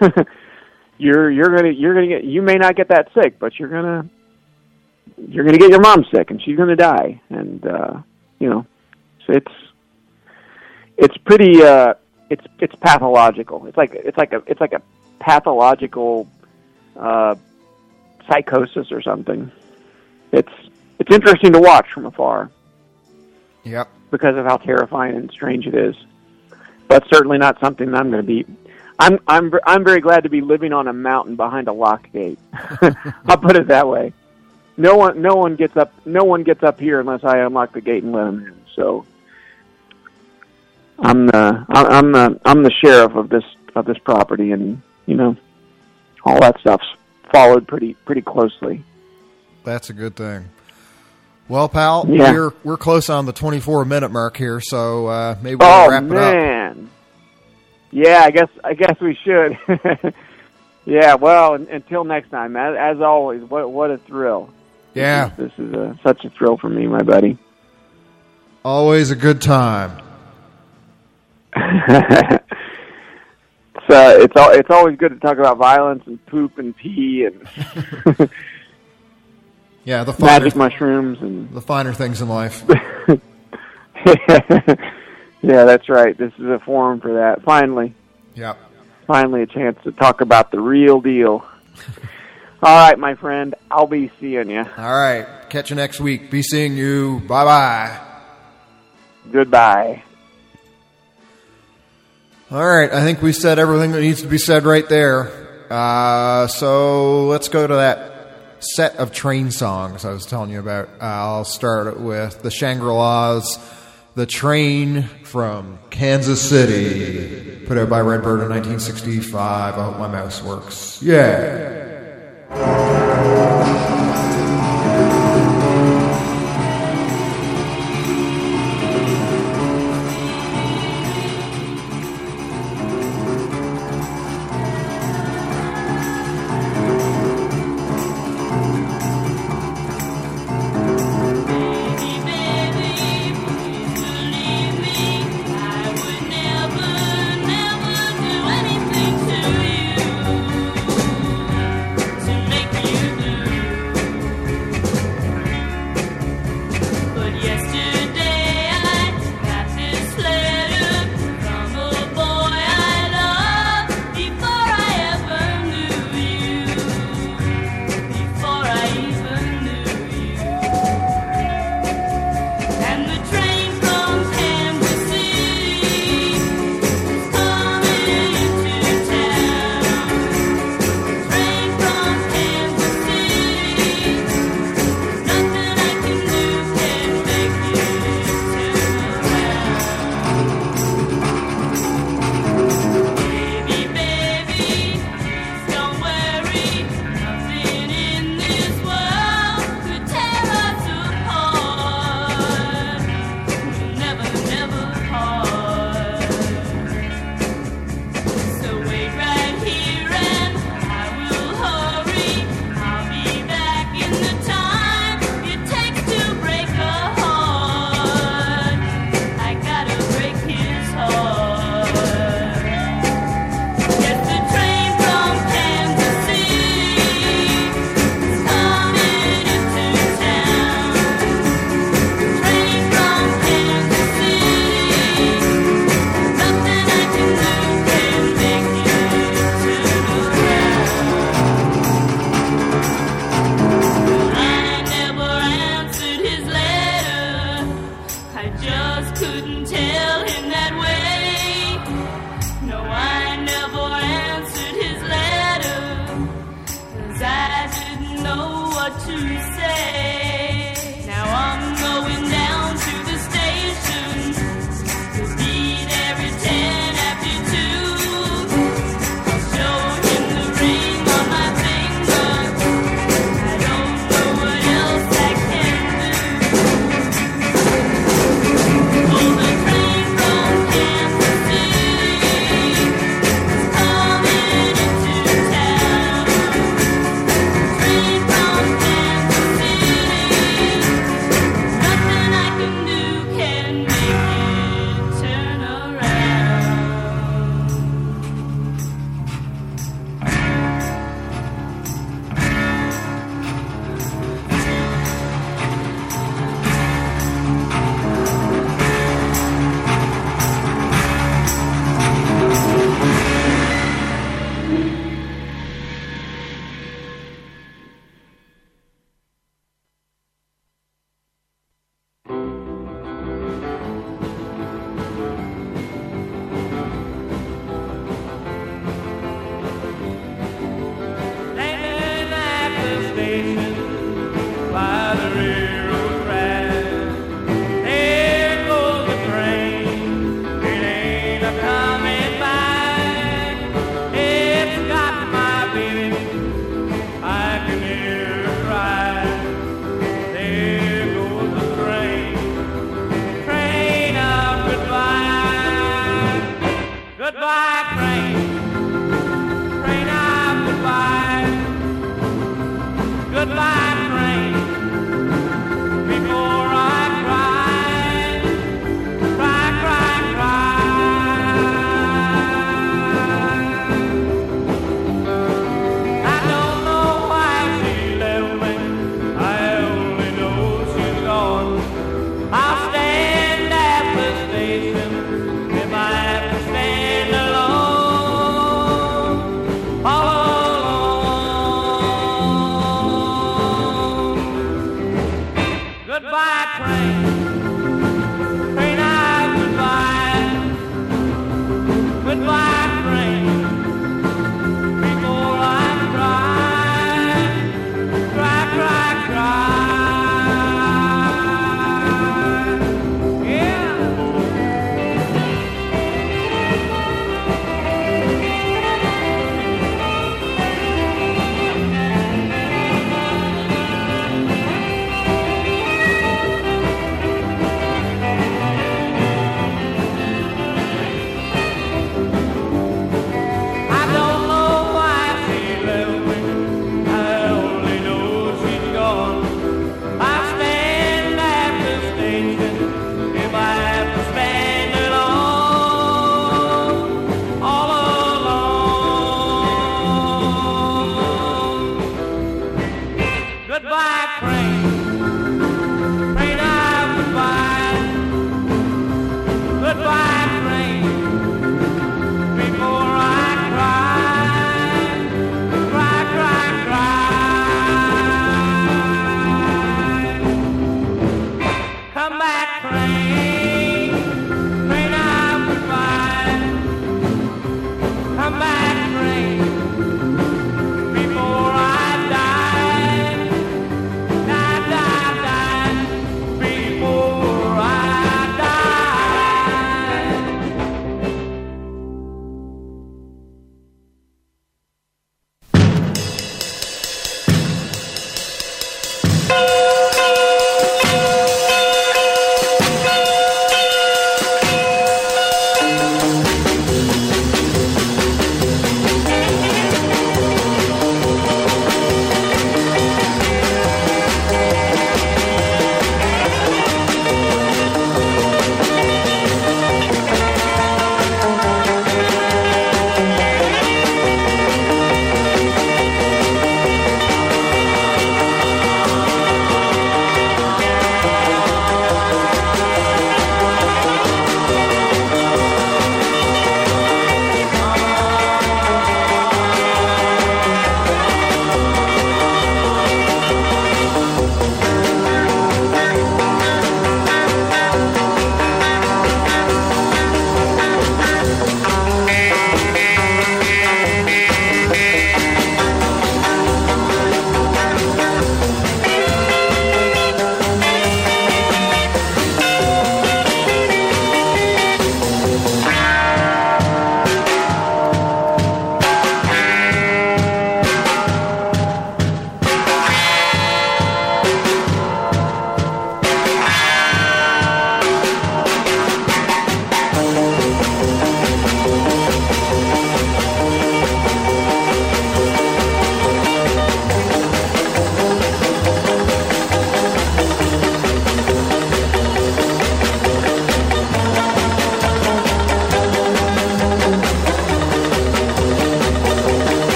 you're you're gonna you're gonna get you may not get that sick, but you're gonna you're gonna get your mom sick and she's gonna die. And uh, you know, so it's it's pretty uh, it's it's pathological. It's like it's like a it's like a pathological uh, psychosis or something. It's it's interesting to watch from afar Yep. because of how terrifying and strange it is. But certainly not something that I'm going to be. I'm I'm I'm very glad to be living on a mountain behind a locked gate. I'll put it that way. No one no one gets up no one gets up here unless I unlock the gate and let them in. So I'm the I'm the I'm the sheriff of this of this property, and you know all that stuff's followed pretty pretty closely. That's a good thing. Well, pal, Yeah. we're we're close on the 24 minute mark here, so uh, maybe we'll Oh wrap it up. man. Yeah, I guess I guess we should. yeah, well, until next time. As, as always, what what a thrill. Yeah, This is a, such a thrill for me, my buddy. always a good time. uh, it's al- it's always good to talk about violence and poop and pee and Yeah, the finer, magic mushrooms and the finer things in life. yeah, that's right. This is a forum for that. Finally, Yep. finally, a chance to talk about the real deal. All right, my friend. I'll be seeing you. All right. Catch you next week. Be seeing you. Bye bye. Goodbye. All right. I think we said everything that needs to be said right there. Uh, so let's go to that set of train songs I was telling you about. I'll start with the Shangri La's The Train from Kansas City, put out by Redbird in 1965. I hope my mouse works. Yeah.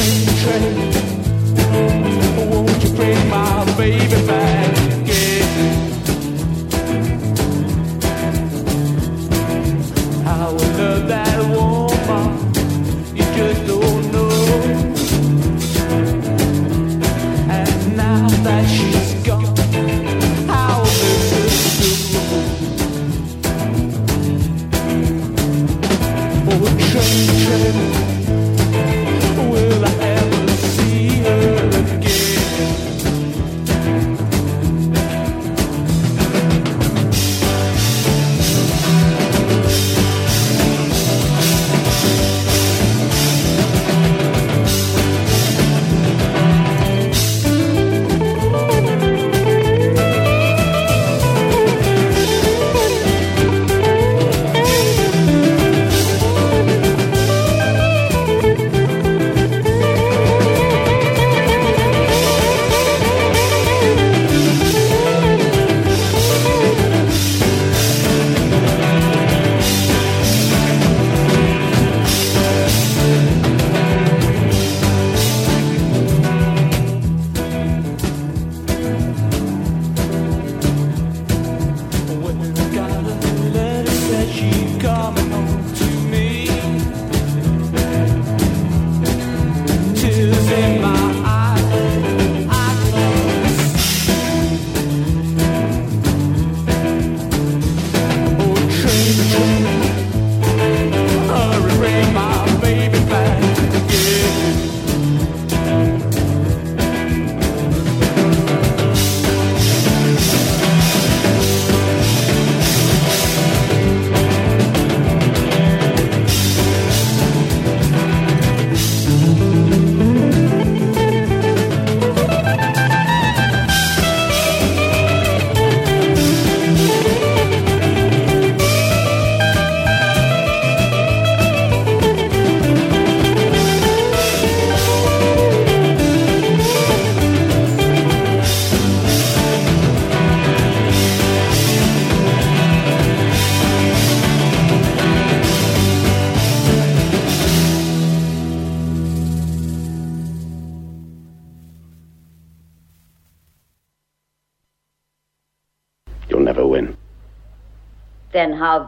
train, train. Won't you bring my baby?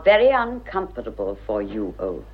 very uncomfortable for you, old.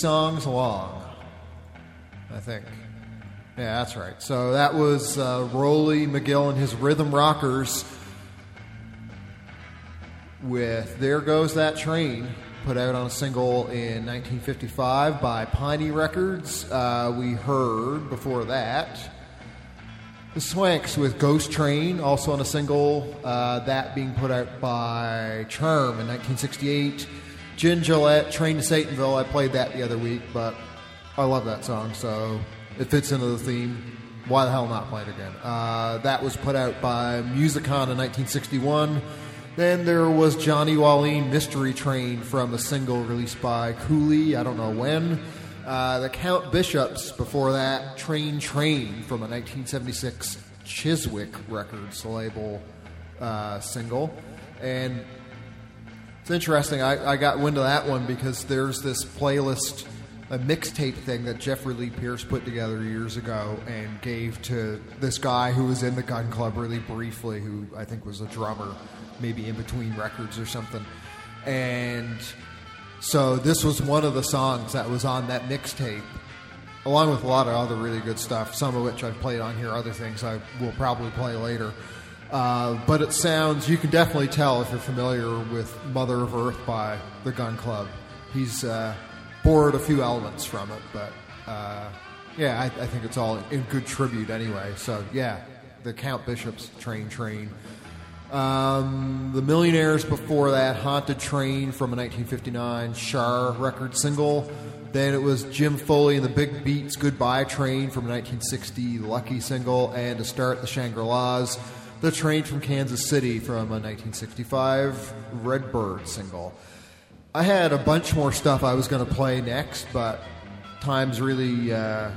Songs long, I think. Yeah, that's right. So that was uh, Rolly McGill and his Rhythm Rockers with "There Goes That Train," put out on a single in 1955 by Piney Records. Uh, we heard before that. The Swanks with Ghost Train, also on a single, uh, that being put out by Charm in 1968. Gin Gillette, Train to Satanville, I played that the other week, but I love that song, so it fits into the theme. Why the hell not play it again? Uh, that was put out by Musicon in 1961. Then there was Johnny Wallene Mystery Train from a single released by Cooley, I don't know when. Uh, the Count Bishops before that, Train Train from a 1976 Chiswick Records label uh, single. And it's interesting, I, I got wind of that one because there's this playlist, a mixtape thing that Jeffrey Lee Pierce put together years ago and gave to this guy who was in the Gun Club really briefly, who I think was a drummer, maybe in between records or something. And so this was one of the songs that was on that mixtape, along with a lot of other really good stuff. Some of which I've played on here, other things I will probably play later. Uh, but it sounds you can definitely tell if you're familiar with Mother of Earth by the Gun Club. He's uh, borrowed a few elements from it, but uh, yeah, I, I think it's all in good tribute anyway. So yeah, the Count Bishop's Train Train. Um, the Millionaires before that, Haunted Train from a 1959 Shar record single. Then it was Jim Foley and the Big Beats Goodbye Train from a 1960 Lucky single. And to start, the Shangri La's The Train from Kansas City from a 1965 Redbird single. I had a bunch more stuff I was going to play next, but time's really uh,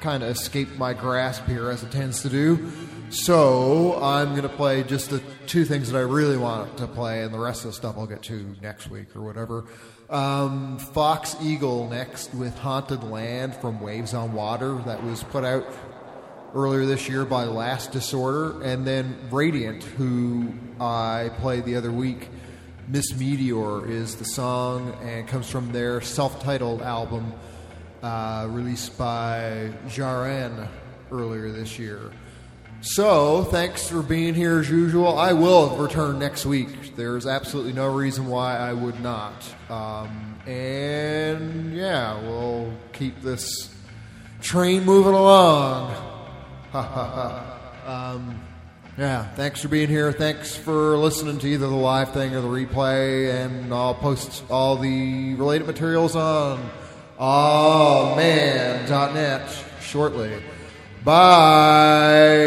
kind of escaped my grasp here, as it tends to do. So I'm going to play just the two things that I really want to play, and the rest of the stuff I'll get to next week or whatever. Um, Fox Eagle next with Haunted Land from Waves on Water that was put out earlier this year by Last Disorder, and then Radiant, who I played the other week. Miss Meteor is the song and comes from their self titled album uh, released by Jaren earlier this year. So, thanks for being here as usual. I will return next week. There's absolutely no reason why I would not. Um, and yeah, we'll keep this train moving along. Um, yeah, thanks for being here. Thanks for listening to either the live thing or the replay. And I'll post all the related materials on allman.net shortly. Bye.